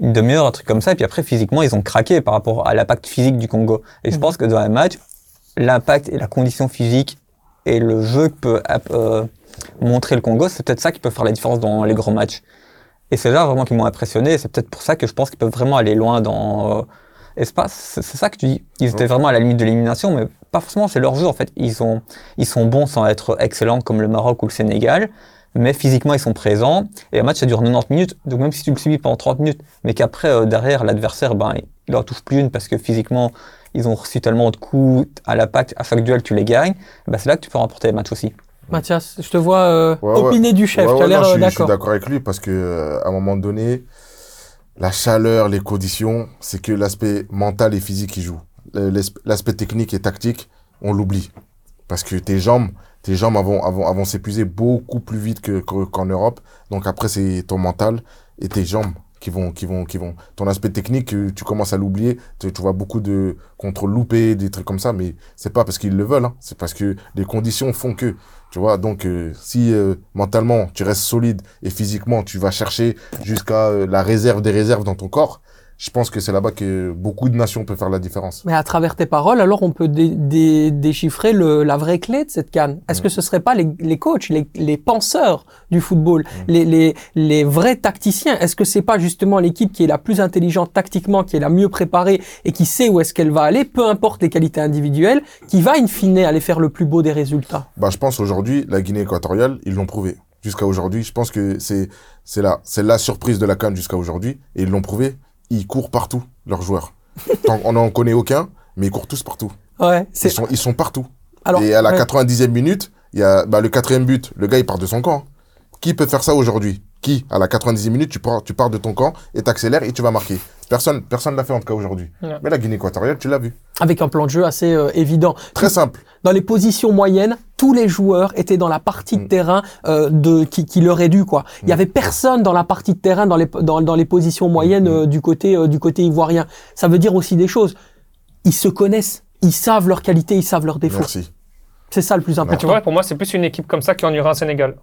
une demi-heure, un truc comme ça, et puis après, physiquement, ils ont craqué par rapport à l'impact physique du Congo. Et je Mhm. pense que dans un match, l'impact et la condition physique et le jeu que peut euh, montrer le Congo, c'est peut-être ça qui peut faire la différence dans les grands matchs. Et c'est là vraiment qui m'ont impressionné, et c'est peut-être pour ça que je pense qu'ils peuvent vraiment aller loin dans... Euh, espace, c'est c'est ça que tu dis. Ils étaient vraiment à la limite de l'élimination, mais pas forcément, c'est leur jeu en fait. Ils, ont, ils sont bons sans être excellents comme le Maroc ou le Sénégal, mais physiquement ils sont présents. Et un match ça dure 90 minutes, donc même si tu le subis pendant 30 minutes, mais qu'après euh, derrière l'adversaire, ben, il en touche plus une parce que physiquement ils ont reçu tellement de coups à l'impact, à chaque duel tu les gagnes, ben, c'est là que tu peux remporter les matchs aussi. Mathias, je te vois euh, Ouais, ouais. opiner du chef. Ouais, tu ouais, as l'air je euh, suis- je suis d'accord. d'accord avec lui parce que euh, à un moment donné, la chaleur, les conditions, c'est que l'aspect mental et physique qui joue. L'aspect technique et tactique, on l'oublie. Parce que tes jambes, tes jambes vont, vont, vont s'épuiser beaucoup plus vite que, que- qu'en Europe. Donc après, c'est ton mental et tes jambes qui vont, qui vont, qui vont. Ton aspect technique, euh, tu commences à l'oublier. Tu, tu vois beaucoup de contrôles loupés, des trucs comme ça, mais c'est pas parce qu'ils le veulent, hein. c'est parce que les conditions font que. Tu vois, donc euh, si euh, mentalement tu restes solide et physiquement tu vas chercher jusqu'à euh, la réserve des réserves dans ton corps, je pense que c'est là-bas que beaucoup de nations peuvent faire la différence. Mais à travers tes paroles, alors on peut dé- dé- déchiffrer le, la vraie clé de cette canne. Est-ce Mm. que ce serait pas les, les coachs, les, les penseurs du football, Mm. les, les, les vrais tacticiens? Est-ce que c'est pas justement l'équipe qui est la plus intelligente tactiquement, qui est la mieux préparée et qui sait où est-ce qu'elle va aller, peu importe les qualités individuelles, qui va in fine aller faire le plus beau des résultats? Bah, je pense aujourd'hui, la Guinée équatoriale, ils l'ont prouvé. Jusqu'à aujourd'hui, je pense que c'est c'est la la surprise de la CAN jusqu'à aujourd'hui et ils l'ont prouvé. Ils courent partout leurs joueurs. On n'en connaît aucun, mais ils courent tous partout. Ouais, Ils sont ils sont partout. Alors, Et à la ouais. 90e minute, il y a bah, le quatrième but. Le gars, il part de son camp. Qui peut faire ça aujourd'hui? Qui À la 90e minute, tu pars, tu pars de ton camp et t'accélères et tu vas marquer. Personne personne l'a fait en tout cas aujourd'hui. Ouais. Mais la Guinée équatoriale, tu l'as vu. Avec un plan de jeu assez euh, évident. Très simple. Dans les positions moyennes, tous les joueurs étaient dans la partie de Mm. terrain euh, de qui, qui leur est due quoi. Il y Mm. avait personne dans la partie de terrain dans les dans, dans les positions moyennes Mm. euh, du côté euh, du côté ivoirien. Ça veut dire aussi des choses. Ils se connaissent, ils savent leurs qualités, ils savent leurs défauts. Merci. C'est ça le plus Mais important. tu vois, pour moi, c'est plus une équipe comme ça qui ennuiera un Sénégal.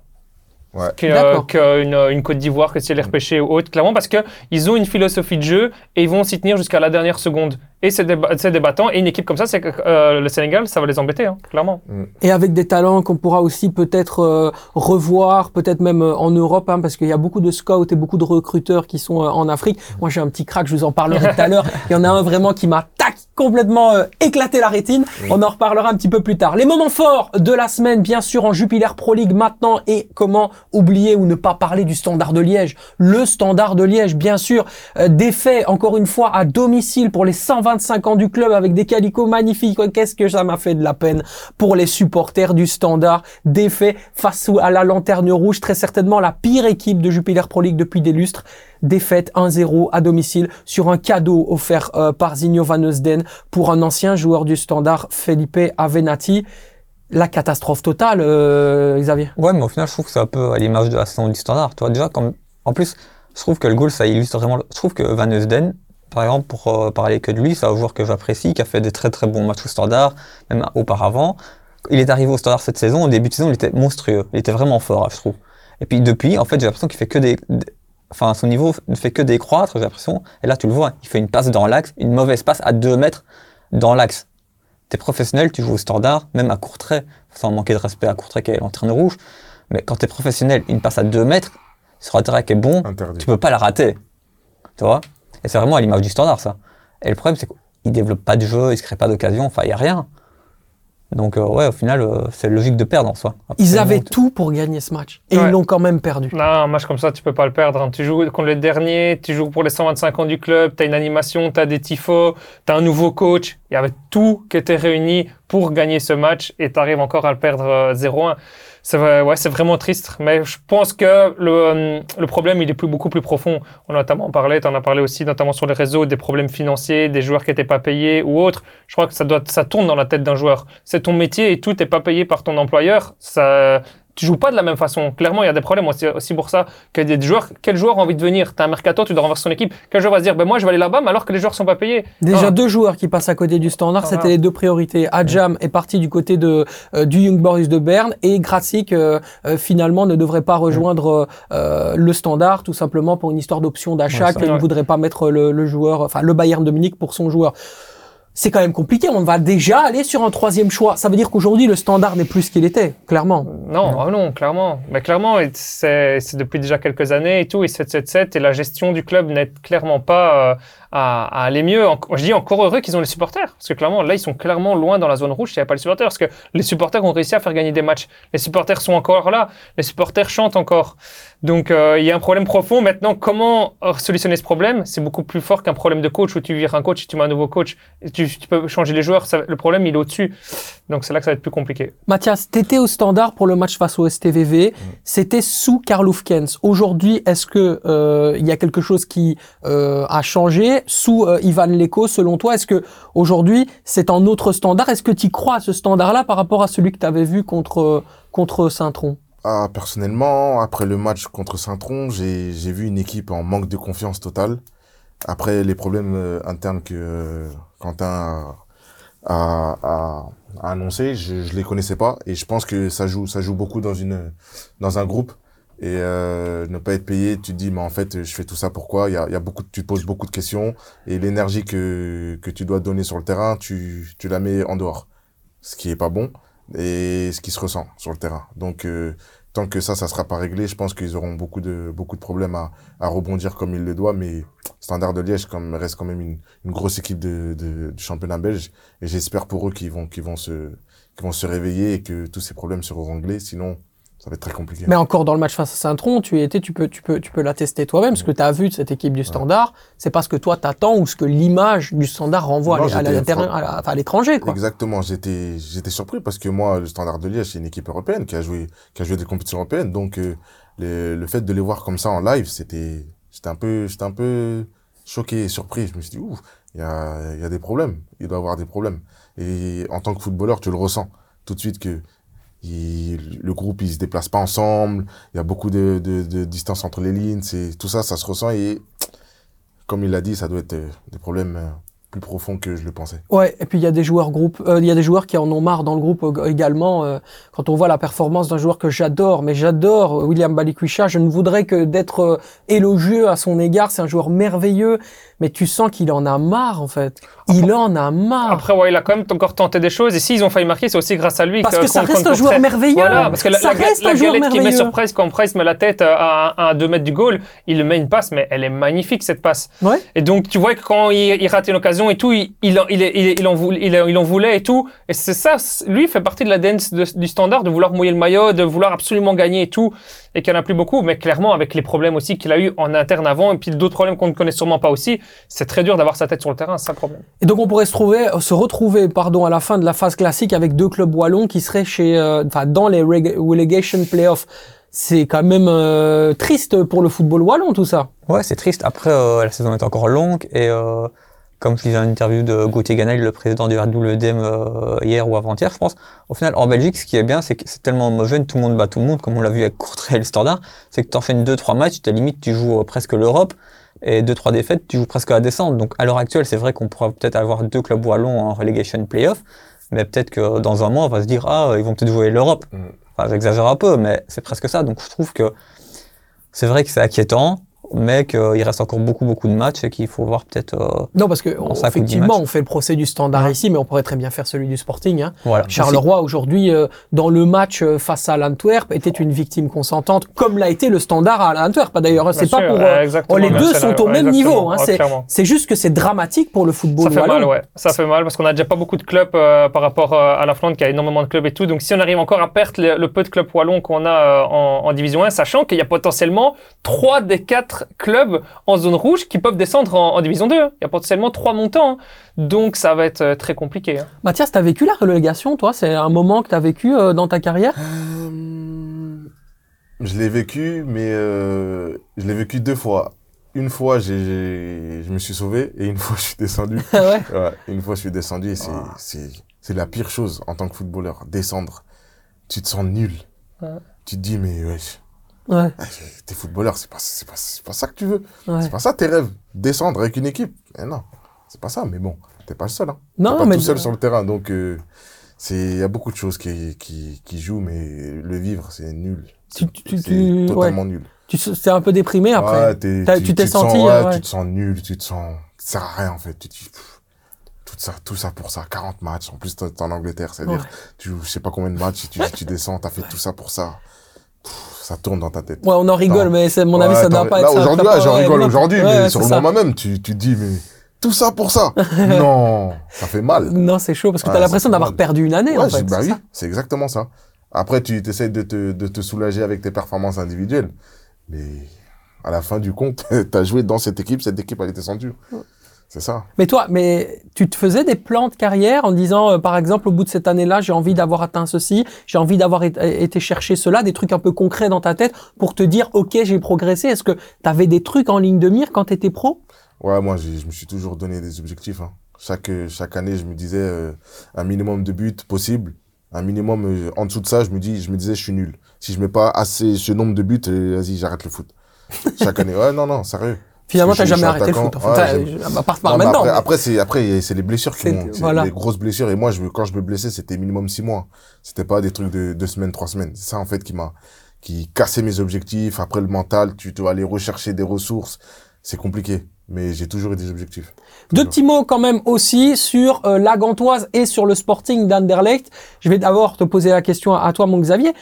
Ouais. qu'une une Côte d'Ivoire, que si elle est repêchée ou autre, clairement, parce qu'ils ont une philosophie de jeu et ils vont s'y tenir jusqu'à la dernière seconde. Et c'est déba- c'est débattant. Et une équipe comme ça, c'est que euh, le Sénégal, ça va les embêter, hein, clairement. Et avec des talents qu'on pourra aussi peut-être euh, revoir, peut-être même euh, en Europe, hein, parce qu'il y a beaucoup de scouts et beaucoup de recruteurs qui sont euh, en Afrique. Moi, j'ai un petit crack, je vous en parlerai tout à l'heure. Il y en a un vraiment qui m'a tac complètement euh, éclaté la rétine. On en reparlera un petit peu plus tard. Les moments forts de la semaine, bien sûr, en Jupiler Pro League maintenant. Et comment oublier ou ne pas parler du Standard de Liège Le Standard de Liège, bien sûr, euh, défait encore une fois à domicile pour les 125 ans du club avec des calicots magnifiques. Qu'est-ce que ça m'a fait de la peine pour les supporters du Standard. Défait face à la Lanterne Rouge, très certainement la pire équipe de Jupiler Pro League depuis des lustres. Défaite 1-0 à domicile sur un cadeau offert euh, par Zinho Van Eusden pour un ancien joueur du Standard, Felipe Avenatti. La catastrophe totale, euh, Xavier. Ouais, mais au final, je trouve que c'est un peu à l'image de la saison du standard. Tu vois, déjà, comme, en plus, je trouve que le goal, ça illustre vraiment. Je trouve que Van Eusden, par exemple, pour euh, parler que de lui, c'est un joueur que j'apprécie, qui a fait des très très bons matchs au standard, même auparavant. Il est arrivé au standard cette saison, au début de saison, il était monstrueux. Il était vraiment fort, je trouve. Et puis depuis, en fait, j'ai l'impression qu'il fait que des. Enfin, son niveau ne fait que décroître, j'ai l'impression. Et là, tu le vois, il fait une passe dans l'axe, une mauvaise passe à 2 mètres dans l'axe. T'es professionnel, tu joues au standard, même à Courtrai, sans manquer de respect à Courtrai qui est l'entraîneur rouge. Mais quand t'es professionnel, une passe à 2 mètres, sur un terrain qui est bon, Interdit. tu peux pas la rater. Tu vois? Et c'est vraiment à l'image du standard, ça. Et le problème, c'est qu'il développe pas de jeu, il se crée pas d'occasion, enfin, il y a rien. Donc, euh, ouais, au final, euh, c'est logique de perdre en soi. Ils avaient tout pour gagner ce match. Et Ouais. ils l'ont quand même perdu. Non, un match comme ça, tu peux pas le perdre. hein. Tu joues contre les derniers, tu joues pour les 125 ans du club, tu as une animation, tu as des tifos, tu as un nouveau coach. Il y avait tout qui était réuni pour gagner ce match et tu arrives encore à le perdre euh, 0-1. C'est ouais, c'est vraiment triste. Mais je pense que le, euh, le problème, il est plus, beaucoup plus profond. On a notamment parlé, tu en as parlé aussi, notamment sur les réseaux, des problèmes financiers, des joueurs qui n'étaient pas payés ou autres. Je crois que ça, doit, ça tourne dans la tête d'un joueur. C'est ton métier et tout n'est pas payé par ton employeur. Ça, tu joues pas de la même façon. Clairement, il y a des problèmes aussi, aussi pour ça. Que des joueurs, quel joueur a envie de venir? T'as un mercato, tu dois renverser son équipe. Quel joueur va se dire, ben moi je vais aller là-bas, mais alors que les joueurs sont pas payés? Déjà deux joueurs qui passent à côté du standard, Ah, c'était les deux priorités. Adjam est parti du côté de euh, du Young Boys de Berne et Gratzig euh, euh, finalement ne devrait pas rejoindre euh, le standard tout simplement pour une histoire d'option d'achat Ouais, qu'il ne voudrait pas mettre le, le joueur, enfin le Bayern de Munich pour son joueur. C'est quand même compliqué. On va déjà aller sur un troisième choix. Ça veut dire qu'aujourd'hui le standard n'est plus ce qu'il était, clairement. Non, ah non, clairement. Mais clairement, c'est depuis déjà quelques années et tout, et 7-7-7, et la gestion du club n'est clairement pas euh, à, à aller mieux. En- je dis encore heureux qu'ils ont les supporters, parce que clairement, là, ils sont clairement loin dans la zone rouge s'il n'y a pas les supporters, parce que les supporters ont réussi à faire gagner des matchs. Les supporters sont encore là, les supporters chantent encore. Donc, euh, il y a un problème profond. Maintenant, comment solutionner ce problème? C'est beaucoup plus fort qu'un problème de coach où tu vires un coach et tu mets un nouveau coach. Et tu, tu peux changer les joueurs. Ça- le problème, il est au-dessus. Donc, c'est là que ça va être plus compliqué. Mathias, t'étais au standard pour le match face au STVV. C'était sous Karl. Aujourd'hui, est-ce que euh, il y a quelque chose qui euh, a changé? Sous euh, Ivan Leko Selon toi, est-ce que aujourd'hui c'est un autre standard? Est-ce que tu crois à ce standard-là par rapport à celui que tu avais vu contre contre Saint-Tron? Ah, personnellement, après le match contre Saint-Tron, j'ai vu une équipe en manque de confiance totale. Après les problèmes euh, internes que euh, Quentin a, a, annoncé, je, je les connaissais pas et je pense que ça joue ça joue beaucoup dans un groupe et euh, ne pas être payé, tu te dis mais en fait je fais tout ça pourquoi? Il y a, y a beaucoup tu te poses beaucoup de questions et l'énergie que que tu dois donner sur le terrain, tu tu la mets en dehors, ce qui est pas bon et ce qui se ressent sur le terrain. Donc euh, tant que ça, ça sera pas réglé, je pense qu'ils auront beaucoup de beaucoup de problèmes à, à rebondir comme il le doit. Mais Standard de Liège comme reste quand même une, une grosse équipe de, de, du championnat belge et j'espère pour eux qu'ils vont qu'ils vont se qu'ils vont se réveiller et que tous ces problèmes seront réglés. Sinon, ça va être très compliqué. Mais encore dans le match face à Saint-Tron, tu étais, tu peux, tu peux, tu peux l'attester toi-même. Ce que tu as vu de cette équipe du Standard, c'est pas ce que toi t'attends ou ce que l'image du Standard renvoie Non, à la- la- l'étranger. Exactement, j'étais j'étais surpris parce que moi, le Standard de Liège, c'est une équipe européenne qui a joué qui a joué des compétitions européennes, donc euh, le, le fait de les voir comme ça en live, c'était j'étais un peu j'étais un peu choqué et surpris. Je me suis dit ouh, il y a il y a des problèmes, il doit y avoir des problèmes. Et en tant que footballeur, tu le ressens tout de suite que le groupe il se déplace pas ensemble, il y a beaucoup de, de, distance entre les lignes, c'est tout ça, ça se ressent et comme il l'a dit, ça doit être euh, des problèmes euh, plus profonds que je le pensais. Ouais, et puis il y a des joueurs groupe, euh, il y a des joueurs qui en ont marre dans le groupe également. quand on voit la performance d'un joueur que j'adore, mais j'adore William Balikwisha, je ne voudrais que d'être élogieux à son égard. C'est un joueur merveilleux, mais tu sens qu'il en a marre en fait. Il en a marre. Après, ouais, il a quand même encore tenté des choses. Et s'ils ont failli marquer, c'est aussi grâce à lui. parce que ça reste un joueur merveilleux. Voilà, parce que la, ça la, reste la un joueur galette qu'il met merveilleux. sur Price, quand Price met la tête euh, à, à 2 mètres du goal, il met une passe, mais elle est magnifique cette passe. Ouais. Et donc, tu vois que quand il, il rate une occasion et tout, il, il, en- il, il, en, voulait, il, en voulait et tout. Et c'est ça, lui fait partie de la dance de- du standard, de vouloir mouiller le maillot, de vouloir absolument gagner et tout. Et qu'il n'y en a plus beaucoup, mais clairement, avec les problèmes aussi qu'il a eu en interne avant, et puis d'autres problèmes qu'on ne connaît sûrement pas aussi, c'est très dur d'avoir sa tête sur le terrain, c'est ça le problème. Et donc on pourrait se trouver, euh, se retrouver, pardon, à la fin de la phase classique avec deux clubs wallons qui seraient chez, euh, enfin, dans les relegation playoffs. C'est quand même euh, triste pour le football wallon tout ça. Ouais, c'est triste. Après, euh, la saison est encore longue et euh, comme je disais dans une interview de Gauthier Ganel, le président du RWDM euh, hier ou avant-hier, je pense, au final, en Belgique, ce qui est bien, c'est que c'est tellement homogène, tout le monde bat tout le monde, comme on l'a vu avec Courtrai et le Standard, c'est que tu enchaînes deux, trois matchs, tu limite, tu joues euh, presque l'Europe et deux, trois défaites, tu joues presque la descente. Donc, à l'heure actuelle, c'est vrai qu'on pourra peut-être avoir deux clubs wallons en relegation playoff, mais peut-être que dans un mois, on va se dire, ah, ils vont peut-être jouer l'Europe. Mm. Enfin, j'exagère un peu, mais c'est presque ça. Donc, je trouve que c'est vrai que c'est inquiétant, mais qu'il reste encore beaucoup, beaucoup de matchs et qu'il faut voir peut-être. euh, Non, parce que on- effectivement, fait le procès du standard ici, mais on pourrait très bien faire celui du Sporting. Hein. voilà. Charleroi aujourd'hui, euh, dans le match euh, face à l'Antwerp, était une victime consentante, comme l'a été le standard à l'Antwerp. D'ailleurs, c'est pas sûr, pour. euh, euh, exactement, les deux sont au ouais, même niveau. Hein, ouais, c'est, clairement. c'est juste que c'est dramatique pour le football Ça fait wallon. mal, ouais. Ça fait mal parce qu'on a déjà pas beaucoup de clubs euh, par rapport euh, à la Flandre qui a énormément de clubs et tout. Donc si on arrive encore à perdre le, le peu de clubs wallons qu'on a euh, en, en division 1, sachant qu'il y a potentiellement trois des quatre clubs en zone rouge qui peuvent descendre en, en division 2. hein. Il y a potentiellement trois montants. hein. Donc ça va être euh, très compliqué. hein. Mathias, t'as vécu la relégation, toi? C'est un moment que t'as vécu euh, dans ta carrière? Euh, je l'ai vécu, mais euh, je l'ai vécu deux fois. Une fois, j'ai, j'ai- je me suis sauvé et une fois, je suis descendu. Ah ouais? Ouais, une fois, je suis descendu et c'est, c'est, c'est la pire chose en tant que footballeur. Descendre, tu te sens nul. Ouais. Tu te dis, mais wesh, Ouais, ah, t'es footballeur, c'est pas, c'est pas, c'est pas ça que tu veux. ouais. C'est pas ça tes rêves. Descendre avec une équipe. Eh non, c'est pas ça. Mais bon, t'es pas le seul. Hein. Non, T'es pas mais tout seul sur le terrain. Donc, euh, il y a beaucoup de choses qui, qui, qui jouent, mais le vivre, c'est nul. Tu- tu- tu- totalement nul. tu t'es un peu déprimé après. Ouais, tu, tu t'es sens- senti, ouais, euh. Tu te sens nul, tu te sens. Ça sert à rien en fait. Tu te dis, pff, tout ça, tout ça pour ça. 40 matchs. En plus, t'es en Angleterre. C'est-à-dire, tu joues je sais pas combien de matchs, tu, tu descends, t'as fait tout ça pour ça. Pff, ça tourne dans ta tête. Ouais, on en rigole, mais c'est, à mon Ouais, avis, ça doit pas là, être ça. aujourd'hui, ouais, pas- j'en ouais, rigole aujourd'hui, Ouais, mais ouais, sur le ça. moment même, tu, tu te dis, mais tout ça pour ça. non, ça fait mal. Non, c'est chaud parce que Ouais, t'as l'impression c'est d'avoir perdu une année, Ouais, en fait. bah oui, c'est exactement ça. Après, tu essaies de te, de te soulager avec tes performances individuelles. Mais à la fin du compte, tu as joué dans cette équipe, cette équipe, elle est descendue. C'est ça. Mais toi, mais tu te faisais des plans de carrière en disant, euh, par exemple, au bout de cette année-là, j'ai envie d'avoir atteint ceci, j'ai envie d'avoir été- chercher cela, des trucs un peu concrets dans ta tête pour te dire, ok, j'ai progressé. Est-ce que tu avais des trucs en ligne de mire quand tu étais pro? Ouais, moi, je me suis toujours donné des objectifs. hein. Chaque, chaque année, je me disais euh, un minimum de buts possible. Un minimum, euh, en dessous de ça, je me, dis, je me disais, je suis nul. Si je mets pas assez ce nombre de buts, vas-y, j'arrête le foot. Chaque année. Ouais, non, non, sérieux. Finalement, t'as jamais arrêté le foot. Enfin, à part par Non, maintenant. après, mais- après, c'est, après, c'est les blessures qui m'ont, c'est voilà. les grosses blessures. Et moi, je, quand je me blessais, c'était minimum six mois. C'était pas des trucs de deux semaines, trois semaines. C'est ça, en fait, qui m'a, qui cassait mes objectifs. Après, le mental, tu dois aller rechercher des ressources. C'est compliqué. Mais j'ai toujours eu des objectifs. Deux Toujours. petits mots quand même aussi sur euh, la Gantoise et sur le Sporting d'Anderlecht. Je vais d'abord te poser la question à, à toi, mon Xavier.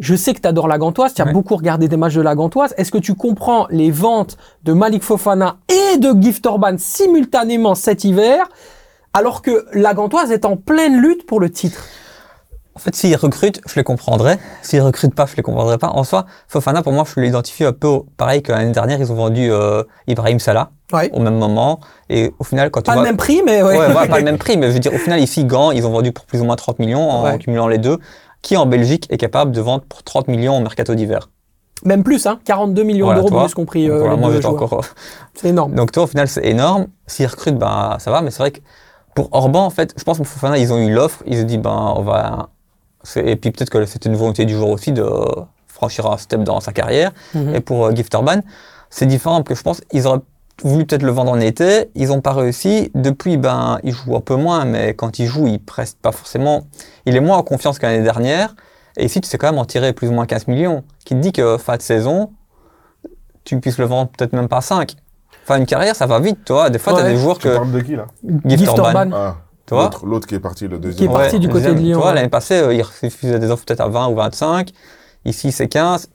Je sais que tu adores la Gantoise, tu as Ouais. beaucoup regardé des matchs de la Gantoise. Est-ce que tu comprends les ventes de Malik Fofana et de Gift Orban simultanément cet hiver, alors que la Gantoise est en pleine lutte pour le titre? En fait, s'ils recrutent, je les comprendrais. S'ils recrutent pas, je les comprendrais pas. En soi, Fofana, pour moi, je l'identifie un peu pareil que l'année dernière, ils ont vendu euh, Ibrahim Salah Ouais. au même moment. Et au final, quand tu Pas le même prix, mais ouais. Pas le même prix, mais je veux dire, au final, ici, Gant, ils ont vendu pour plus ou moins 30 millions en Ouais. cumulant les deux. Qui en Belgique est capable de vendre pour 30 millions au mercato d'hiver Même plus, hein. 42 millions Voilà, d'euros plus compris. Euh, voilà, les moi, deux encore. C'est énorme. Donc, toi, au final, c'est énorme. S'ils recrutent, ben, ça va, mais c'est vrai que pour Orban, en fait, je pense que Fofana, ils ont eu l'offre. Ils se disent, ben, on va. Et puis, peut-être que c'était une volonté du joueur aussi de franchir un step dans sa carrière. Mhm. Et pour euh, Gift Orban, c'est différent parce que je pense qu'ils auraient voulu peut-être le vendre en été, ils n'ont pas réussi. Depuis, ben, il joue un peu moins, mais quand il joue, il preste pas forcément. Il est moins en confiance que l'année dernière. Et ici, tu sais quand même en tirer plus ou moins 15 millions. Qui te dit que fin de saison, tu puisses le vendre peut-être même pas 5. Fin une carrière, ça va vite, toi. Des fois, tu as Ouais. des joueurs Tu que. parles de qui là? Gift Gift Orban. Orban. Ah, Tu vois l'autre, qui est parti, le Qui est deuxième. parti du côté de deuxième, Lyon, Tu vois, ouais. l'année passée, euh, il refusait des offres peut-être à 20 ou 25. Ici, c'est 15.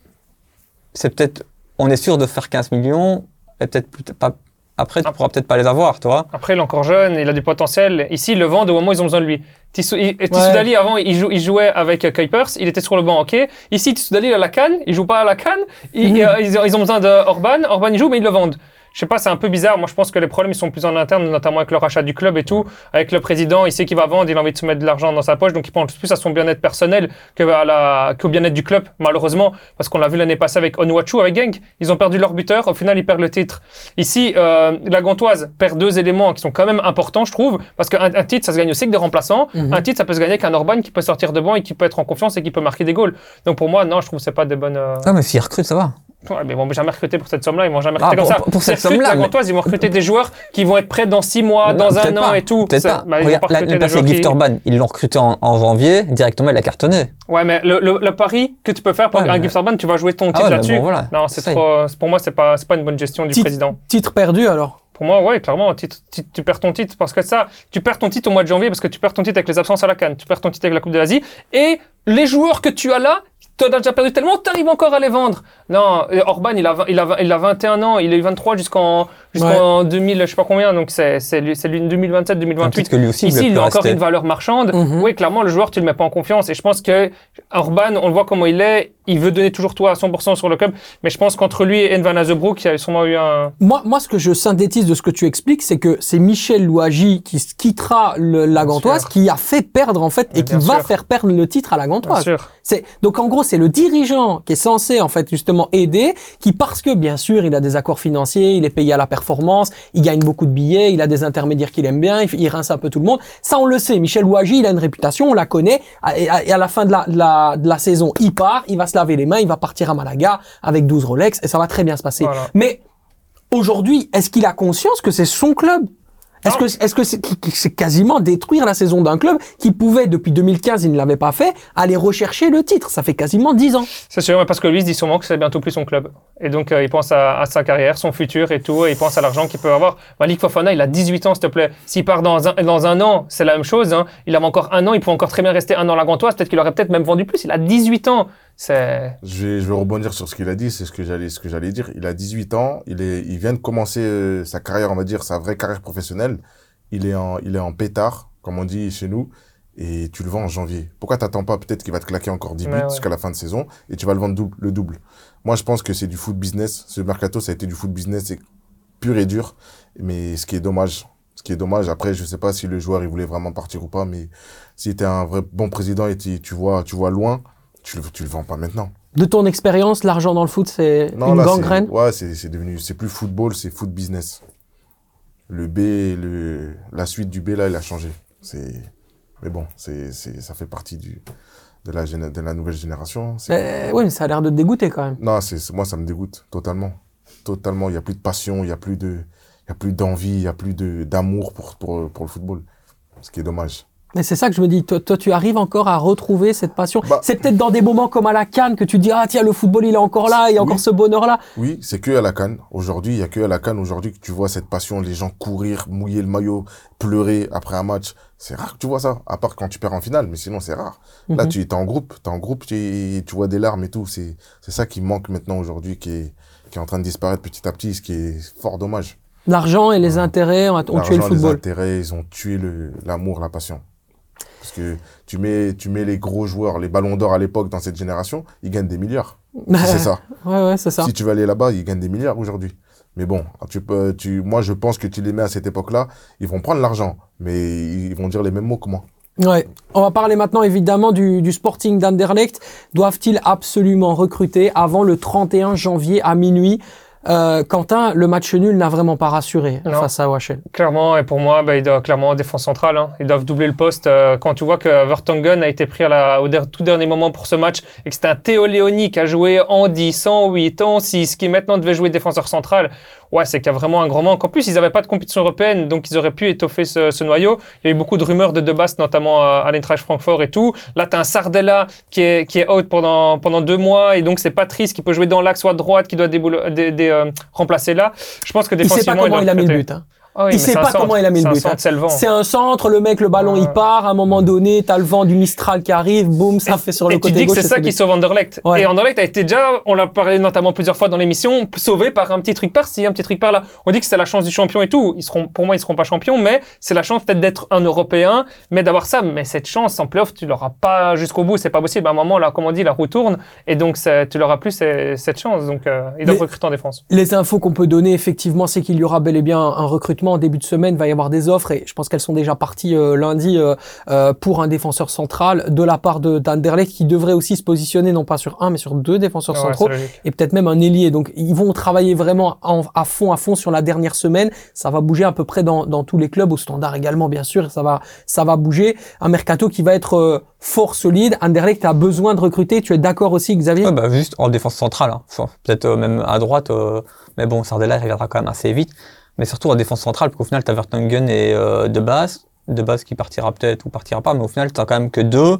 C'est peut-être. On est sûr de faire 15 millions. Et peut-être pas. Après, tu Ah. pourras peut-être pas les avoir, tu vois. Après, il est encore jeune, il a du potentiel. Ici, ils le vendent au moment où ils ont besoin de lui. Tissou il- Ouais. Dali, avant, il, jou- il jouait avec euh, Kuipers, il était sur le banc, ok. Ici, Tissou Dali, il a la canne, il joue pas à la canne. Il- Mhm. euh, ils, ont- ils ont besoin de Orban, Orban, il joue, mais ils le vendent. Je sais pas, c'est un peu bizarre. Moi, je pense que les problèmes, ils sont plus en interne, notamment avec le rachat du club et tout. Avec le président, il sait qu'il va vendre, il a envie de se mettre de l'argent dans sa poche, donc il pense plus à son bien-être personnel qu'au bien-être du club, malheureusement. Parce qu'on l'a vu l'année passée avec Onuachu, avec Genk. Ils ont perdu leur buteur, au final, ils perdent le titre. Ici, euh, la Gantoise perd deux éléments qui sont quand même importants, je trouve, parce qu'un un titre, ça se gagne aussi avec des remplaçants. Mhm. Un titre, ça peut se gagner qu'un Orban qui peut sortir de banc et qui peut être en confiance et qui peut marquer des goals. Donc pour moi, non, je trouve que c'est pas des bonnes. euh, Non, mais s'ils recrutent, ça va. Ouais, mais ils vont jamais recruter pour cette somme-là, ils vont jamais Ah, recruter pour- comme ça. pour- cette somme-là, La mais- ils vont recruter des joueurs qui vont être prêts dans six mois, Non, dans un an pas, et tout. Peut-être Ça, pas. bah, ils vont Regarde, pas recruter l'année des passée, joueurs Gift qui- Orban, ils l'ont recruté en, en janvier. Directement, il a cartonné. Ouais, mais le, le, le pari que tu peux faire pour Ouais, un mais- Gift Orban, tu vas jouer ton Ah titre ouais, là-dessus. bon, voilà. Non, c'est trop. Pour moi, c'est pas, c'est pas une bonne gestion du Titre- président. Titre perdu alors. Pour moi, ouais, clairement, titre- titre- tu perds ton titre parce que ça, tu perds ton titre au mois de janvier parce que tu perds ton titre avec les absences à la Cannes, tu perds ton titre avec la Coupe de l'Asie et les joueurs que tu as là, tu as déjà perdu tellement, tu arrives encore à les vendre. Non, euh, Orban, il a, vingt- il a, il a 21 ans, il a eu 23 jusqu'en jusqu'en 2000, je sais pas combien, donc c'est c'est c'est lui 2027, 2028. Peut-être que lui aussi, il Ici, il plus a encore rester. une valeur marchande. Mhm. Oui, clairement, le joueur, tu le mets pas en confiance. Et je pense que Orban, on le voit comment il est. Il veut donner toujours tout à 100% sur le club. Mais je pense qu'entre lui et Van Azebroek, il y a sûrement eu un. Moi, moi, ce que je synthétise de ce que tu expliques, c'est que c'est Michel Louagie qui quittera le- la Bien Gantoise, qui a fait perdre en fait et qui bien va sûr. faire perdre le titre à la Bien Gantoise. sûr. C'est donc en gros c'est le dirigeant qui est censé en fait justement aider, qui parce que bien sûr il a des accords financiers, il est payé à la performance, il gagne beaucoup de billets, il a des intermédiaires qu'il aime bien, il, rince un peu tout le monde. Ça on le sait. Michel Ouagie il a une réputation, on la connaît. Et à, et à la fin de la, de la de la saison il part, il va se laver les mains, il va partir à Malaga avec 12 Rolex et ça va très bien se passer. Voilà. Mais aujourd'hui est-ce qu'il a conscience que c'est son club? Est-ce que est-ce que c'est quasiment détruire la saison d'un club qui pouvait depuis 2015 il ne l'avait pas fait aller rechercher le titre ça fait quasiment 10 ans C'est sûr, mais parce que lui, il se dit sûrement que c'est bientôt plus son club. Et donc, euh, il pense à, à sa carrière, son futur et tout. Et il pense à l'argent qu'il peut avoir. Malik Fofana, il a 18 ans, s'il te plaît. S'il part dans un, dans un an, c'est la même chose. Hein. Il a encore un an, il peut encore très bien rester un an à la Gantoise. Peut-être qu'il aurait peut-être même vendu plus. Il a 18 ans. C'est. Je vais, je vais rebondir sur ce qu'il a dit, c'est ce que j'allais, ce que j'allais dire. Il a 18 ans, il est, il vient de commencer euh, sa carrière, on va dire, sa vraie carrière professionnelle. Il est en, il est en pétard, comme on dit chez nous, et tu le vends en janvier. Pourquoi t'attends pas peut-être qu'il va te claquer encore 10 buts Ouais, ouais. jusqu'à la fin de saison et tu vas le vendre double, le double. Moi, je pense que c'est du foot business. Ce mercato, ça a été du foot business, c'est pur et dur. Mais ce qui est dommage, ce qui est dommage. Après, je sais pas si le joueur il voulait vraiment partir ou pas, mais si t'es un vrai bon président et tu tu vois, tu vois loin, tu le, tu le vends pas maintenant. de ton expérience l'argent dans le foot c'est une là, gangrène? Ouais, c'est c'est devenu, c'est plus football, c'est foot business. Le B, le, la suite du B là, il a changé. C'est, mais bon, c'est, c'est, ça fait partie du, de la, de la nouvelle génération. Euh, oui mais ça a l'air de te dégoûter quand même Non, c'est, c'est- moi, ça me dégoûte totalement. Totalement. Il y a plus de passion, il y a plus de, il y a plus d'envie, il y a plus de, d'amour pour, pour, pour le football. Ce qui est dommage. Mais c'est ça que je me dis toi, toi tu arrives encore à retrouver cette passion Bah- c'est peut-être dans des moments comme à la Cannes que tu dis ah tiens le football il est encore là il y a encore ce bonheur là Oui, c'est que à la canne. Aujourd'hui, il y a que à la canne aujourd'hui que tu vois cette passion, les gens courir, mouiller le maillot, pleurer après un match. C'est rare que tu vois ça, à part quand tu perds en finale, mais sinon c'est rare. Là, Mhm. tu es en groupe, tu es en groupe, tu, tu vois des larmes et tout. C'est ça qui manque maintenant aujourd'hui, qui est, qui est en train de disparaître petit à petit, ce qui est fort dommage. l'argent et les intérêts ont, ont tué le L'argent, les football intérêts, ils ont tué l'amour, la passion. Parce que tu mets, tu mets les gros joueurs, les ballons d'or à l'époque dans cette génération, ils gagnent des milliards. C'est ça. Ouais, ouais, c'est ça. Si tu vas aller là-bas, ils gagnent des milliards aujourd'hui. Mais bon, tu peux, tu, moi, je pense que tu les mets à cette époque-là, ils vont prendre l'argent, mais ils vont dire les mêmes mots que moi. Ouais. On va parler maintenant évidemment du, du Sporting d'Anderlecht. Doivent-ils absolument recruter avant le 31 janvier à minuit euh, Quentin, le match nul n'a vraiment pas rassuré Non. face à OHL. Clairement, et pour moi, bah, ils doivent clairement en défense centrale. Hein. Ils doivent doubler le poste. Euh, quand tu vois que Vertonghen a été pris à la, au der- tout dernier moment pour ce match et que c'était un Théo Léoni qui a joué en 10, en 8, en 6, qui maintenant devait jouer défenseur central, ouais, c'est qu'il y a vraiment un grand manque. En plus, ils n'avaient pas de compétition européenne, donc ils auraient pu étoffer ce, ce noyau. Il y a eu beaucoup de rumeurs de Debast, notamment euh, à l'Eintracht Francfort et tout. Là, tu as un Sardella qui est, qui est out pendant, pendant deux mois, et donc c'est Patrice qui peut jouer dans l'axe ou à droite, qui doit euh, remplacer là. Je pense que Il sait pas défensivement, comment il a mis le but. hein. Ah oui, Il sait pas centre. comment il a mis le but, centre, hein. C'est un centre, le mec, le ballon, il part. À un moment donné, t'as le vent du Mistral qui arrive, boum, ça fait sur le et côté tu dis gauche. que c'est ça qui sauve Anderlecht. Ouais. Et Anderlecht a été déjà, on l'a parlé notamment plusieurs fois dans l'émission, sauvé par un petit truc par-ci, un petit truc par-là. On dit que c'est la chance du champion et tout. Ils seront, pour moi, ils seront pas champions, mais c'est la chance peut-être d'être un Européen, mais d'avoir ça. Mais cette chance en playoff, tu l'auras pas jusqu'au bout. C'est pas possible. À un moment, là, comme on dit, la roue tourne. Et donc, tu l'auras plus cette chance. Donc, euh, ils doivent recruter en défense. Les infos qu'on peut donner, effectivement, c'est qu'il y aura bel et bien un recrutement en début de semaine. Il va y avoir des offres et je pense qu'elles sont déjà parties euh, lundi euh, euh, pour un défenseur central de la part de d'Anderlecht qui devrait aussi se positionner non pas sur un mais sur deux défenseurs Ouais, centraux et peut-être même un ailier. Donc ils vont travailler vraiment en- à fond, à fond sur la dernière semaine. Ça va bouger à peu près dans, dans tous les clubs, au standard également bien sûr. Ça va, ça va bouger. Un mercato qui va être euh, fort solide. Anderlecht a besoin de recruter. Tu es d'accord aussi, Xavier? Ouais, bah, juste en défense centrale, hein. Enfin, peut-être euh, même à droite, euh, mais bon, Sardella il reviendra quand même assez vite. Mais surtout en défense centrale, parce qu'au final, tu as Vertonghen et euh, De Base. De Base qui partira peut-être ou partira pas, mais au final, tu quand même que deux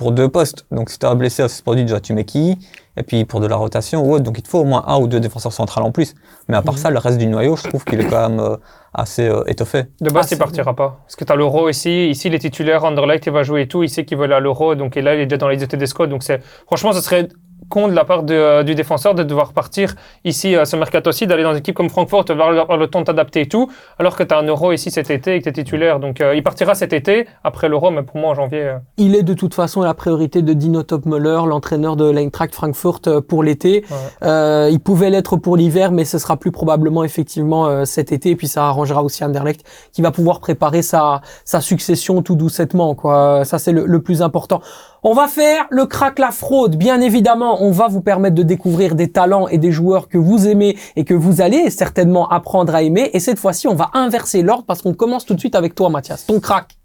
pour deux postes. Donc si tu as blessé à ce produit, déjà tu mets qui Et puis pour de la rotation ou autre, donc il te faut au moins un ou deux défenseurs centrales en plus. Mais à part ça, le reste du noyau, je trouve qu'il est quand même euh, assez euh, étoffé. De Ah, base, c'est il partira pas. Parce que tu as l'euro ici. Ici, les titulaires, Anderlecht, il va jouer et tout. Il sait qu'il veut aller à l'euro. Donc, et là, il est déjà dans les des Tedesco. Donc, c'est, franchement, ce serait con de la part de, euh, du défenseur de devoir partir ici, à ce mercato aussi, d'aller dans une équipe comme Francfort, avoir le, le temps de t'adapter et tout. Alors que tu as un euro ici cet été et que tu es titulaire. Donc, euh, il partira cet été, après l'euro, mais pour moi, en janvier. euh, Il est de toute façon la priorité de Dino Topmöller, l'entraîneur de l'Eintracht Frankfurt euh, pour l'été. Ouais. Euh, il pouvait l'être pour l'hiver, mais ce sera plus probablement effectivement euh, cet été. Et puis ça arrangera aussi Anderlecht qui va pouvoir préparer sa, sa succession tout doucettement. Quoi. Ça c'est le, le plus important. On va faire le crack la fraude. Bien évidemment, on va vous permettre de découvrir des talents et des joueurs que vous aimez et que vous allez certainement apprendre à aimer. Et cette fois-ci, on va inverser l'ordre parce qu'on commence tout de suite avec toi, Mathias. Ton crack.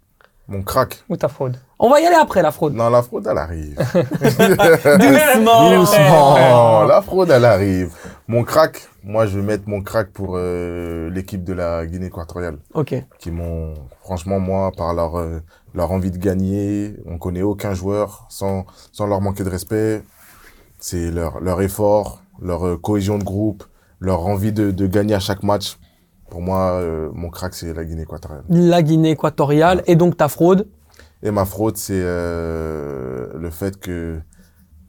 Mon crack. ou ta fraude. On va y aller après la fraude. Non, la fraude, elle arrive. Doucement. Doucement, la fraude, elle arrive. Mon crack, moi, je vais mettre mon crack pour euh, l'équipe de la Guinée équatoriale, Ok. qui m'ont, franchement, moi, par leur, euh, leur envie de gagner, on connaît aucun joueur sans, sans leur manquer de respect. C'est leur, leur effort, leur euh, cohésion de groupe, leur envie de, de gagner à chaque match. Pour moi, euh, mon crack, c'est la Guinée équatoriale. La Guinée équatoriale et donc ta fraude. Et ma fraude, c'est euh, le fait que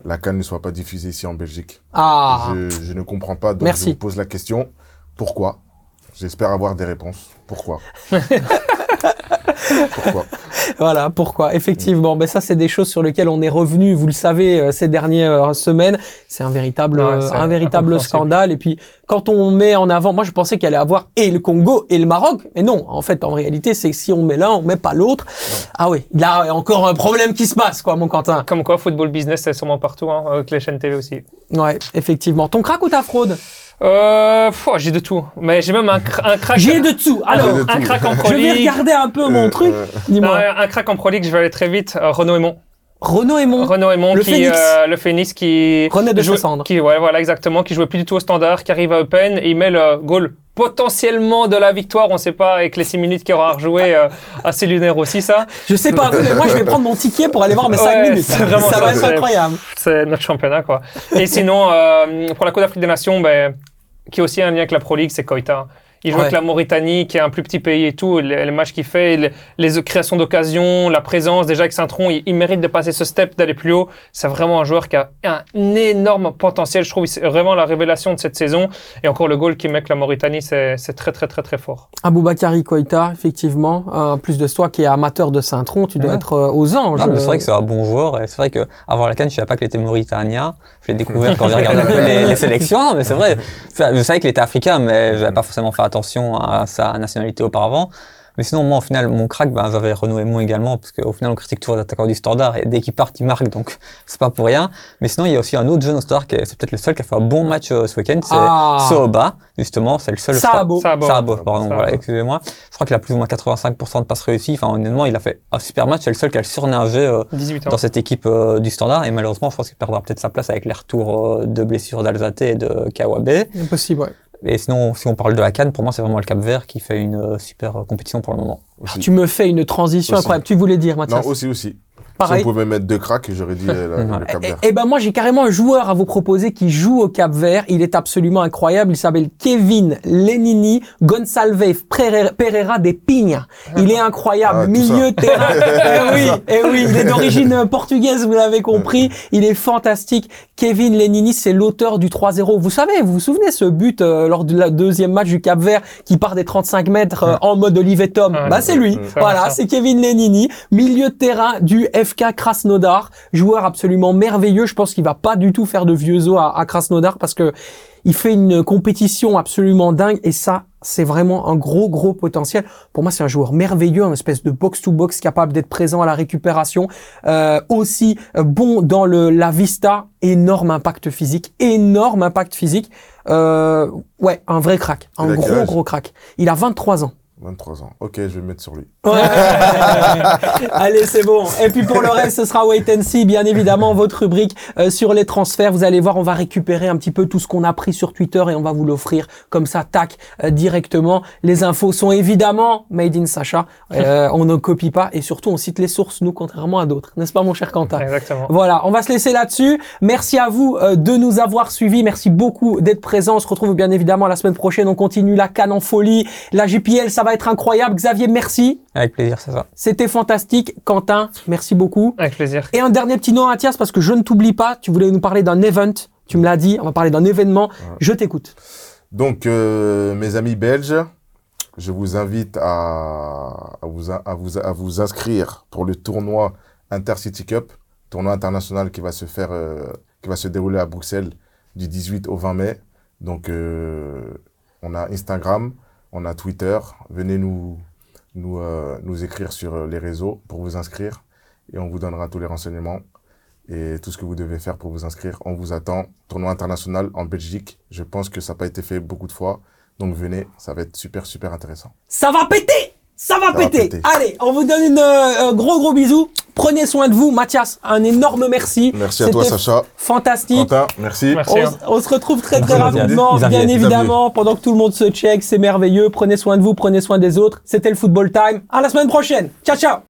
la canne ne soit pas diffusée ici en Belgique. Ah. Je, je ne comprends pas, donc Merci. je vous pose la question. Pourquoi? J'espère avoir des réponses. Pourquoi? Pourquoi? Voilà pourquoi? Effectivement, ben ça c'est des choses sur lesquelles on est revenu. Vous le savez euh, ces dernières semaines, c'est un véritable, Ouais, euh, un véritable scandale. Et puis quand on met en avant, moi je pensais qu'il allait avoir et le Congo et le Maroc, mais non. En fait, en réalité, c'est que si on met l'un, on met pas l'autre. Ah oui, il y a encore un problème qui se passe, quoi, mon Quentin. Comme quoi, football business, c'est sûrement partout, hein, avec les chaînes TV aussi. Ouais, effectivement. Ton crack ou ta fraude? Euh, j'ai de tout. Mais j'ai même un, cra- un crack. J'ai de tout. Alors, Alors, de un tout. crack en Pro je vais League. regarder un peu mon Euh, truc. euh, Dis-moi. un crack en Pro League, je vais aller très vite. Euh, Renaud Aymon. Renaud Aymon. Renaud Aymon Le qui, Phénix. euh, le Phoenix qui Renaud de joue- qui ouais voilà exactement qui jouait plus du tout au standard qui arrive à Open et il met le goal potentiellement de la victoire on sait pas avec les 6 minutes qu'il aura rejoué euh, assez lunaire aussi ça Je sais pas, mais moi je vais prendre mon ticket pour aller voir mes 5 Ouais, minutes. vraiment ça ça, va être incroyable. c'est notre championnat quoi et sinon euh, pour la Coupe d'Afrique des Nations ben qui a aussi un lien avec la Pro League c'est Koita Il joue Ouais. avec la Mauritanie, qui est un plus petit pays et tout. Les, les matchs qu'il fait, les, les créations d'occasion, la présence. Déjà avec Saint-Tron, il, il mérite de passer ce step, d'aller plus haut. C'est vraiment un joueur qui a un énorme potentiel. Je trouve c'est vraiment la révélation de cette saison. Et encore le goal qu'il met avec la Mauritanie, c'est c'est très, très, très, très fort. Aboubakari Koïta, effectivement. Euh, plus de toi qui est amateur de Saint-Tron, tu dois Ouais. être euh, aux anges. Mais c'est vrai que c'est un bon joueur. Et c'est vrai que avant la Cannes, je savais pas qu'il était mauritanien. Je l'ai découvert quand j'ai regardé les, les sélections. Mais c'est vrai. Je savais qu'il était africain, mais j'avais pas forcément fait attention à sa nationalité auparavant. Mais sinon, moi, au final, mon crack, ben, j'avais Renaud Aymon également, parce qu'au final, on critique toujours les attaquants du standard, et dès qu'ils partent, ils marquent, donc c'est pas pour rien. Mais sinon, il y a aussi un autre jeune au standard, qui est- c'est peut-être le seul qui a fait un bon match euh, ce week-end, c'est Ah. Sohoba, justement, c'est le seul. Saabo. Pardon, voilà, excusez-moi. Je crois qu'il a plus ou moins 85% de passes réussies. Enfin, honnêtement, il a fait un super match. C'est le seul qui a le surnagé euh, 18 ans. dans cette équipe euh, du standard. Et malheureusement, je pense qu'il perdra peut-être sa place avec les retours euh, de blessures d'Alzate et de Kawabe. Impossible, ouais. Et sinon, si on parle de la Cannes, pour moi, c'est vraiment le Cap Vert qui fait une euh, super euh, compétition pour le moment. Aussi. Tu me fais une transition Aussi. incroyable. Tu voulais dire, Non, Mathias aussi, aussi. Pareil. Si on pouvait mettre deux cracks, j'aurais dit euh, la- Ouais. le Cap Eh Vert. eh ben moi j'ai carrément un joueur à vous proposer qui joue au Cap Vert. Il est absolument incroyable. Il s'appelle Kevin Lenini Gonçalves Pereira- des Pignes. Il est incroyable, Ah, milieu ça. de terrain. eh oui, eh oui, il est d'origine portugaise, vous l'avez compris. Il est fantastique. Kevin Lenini, c'est l'auteur du 3-0. Vous savez, vous vous souvenez ce but euh, lors du la deuxième match du Cap Vert qui part des 35 mètres euh, en mode Olivier Tom? Ouais. bah c'est lui. Voilà, c'est Kevin Lenini, milieu de terrain du FK Krasnodar, joueur absolument merveilleux. Je pense qu'il va pas du tout faire de vieux os à, à Krasnodar parce que il fait une compétition absolument dingue et ça, c'est vraiment un gros gros potentiel. Pour moi, c'est un joueur merveilleux, un espèce de box to box capable d'être présent à la récupération, euh, aussi bon dans le la vista, énorme impact physique, énorme impact physique. Euh, ouais, un vrai crack, un gros gros crack. Il a 23 ans. 23 ans. Ok, je vais me mettre sur lui. Ouais. Allez, c'est bon. Et puis pour le reste, ce sera wait and see, bien évidemment, votre rubrique euh, sur les transferts. Vous allez voir, on va récupérer un petit peu tout ce qu'on a pris sur Twitter et on va vous l'offrir comme ça, tac, euh, directement. Les infos sont évidemment made in Sacha. Euh, on ne copie pas et surtout on cite les sources, nous, contrairement à d'autres. N'est-ce pas, mon cher Quentin? Exactement. voilà, on va se laisser là-dessus. Merci à vous euh, de nous avoir suivis. Merci beaucoup d'être présents. On se retrouve bien évidemment la semaine prochaine. On continue la canne en folie. La JPL, ça va être incroyable. Xavier, merci. Avec plaisir, c'est ça. C'était fantastique. Quentin, merci beaucoup. Avec plaisir. Et un dernier petit nom, Mathias, parce que je ne t'oublie pas. Tu voulais nous parler d'un event. Tu me l'as dit. On va parler d'un événement. Je t'écoute. Donc, euh, mes amis belges, je vous invite à, à, vous, à, vous, à vous inscrire pour le tournoi Intercity Cup, tournoi international qui va se faire, euh, qui va se dérouler à Bruxelles du 18 au 20 mai. Donc, euh, on a Instagram, on a Twitter. Venez nous, euh, écrire sur euh, les réseaux pour vous inscrire et on vous donnera tous les renseignements et tout ce que vous devez faire pour vous inscrire. On vous attend. Tournoi international en Belgique. Je pense que ça n'a pas été fait beaucoup de fois. Donc venez, ça va être super, super intéressant. Ça va péter ça va, péter. péter. Allez, on vous donne une, euh, un gros gros bisou. Prenez soin de vous. Mathias, un énorme merci. Merci à toi, Sacha. Fantastique. Quentin, merci. Merci. On, hein. on se retrouve très très rapidement, bien évidemment, pendant que tout le monde se check, c'est merveilleux. Prenez soin de vous, prenez soin des autres. C'était le Football Time. À la semaine prochaine. Ciao ciao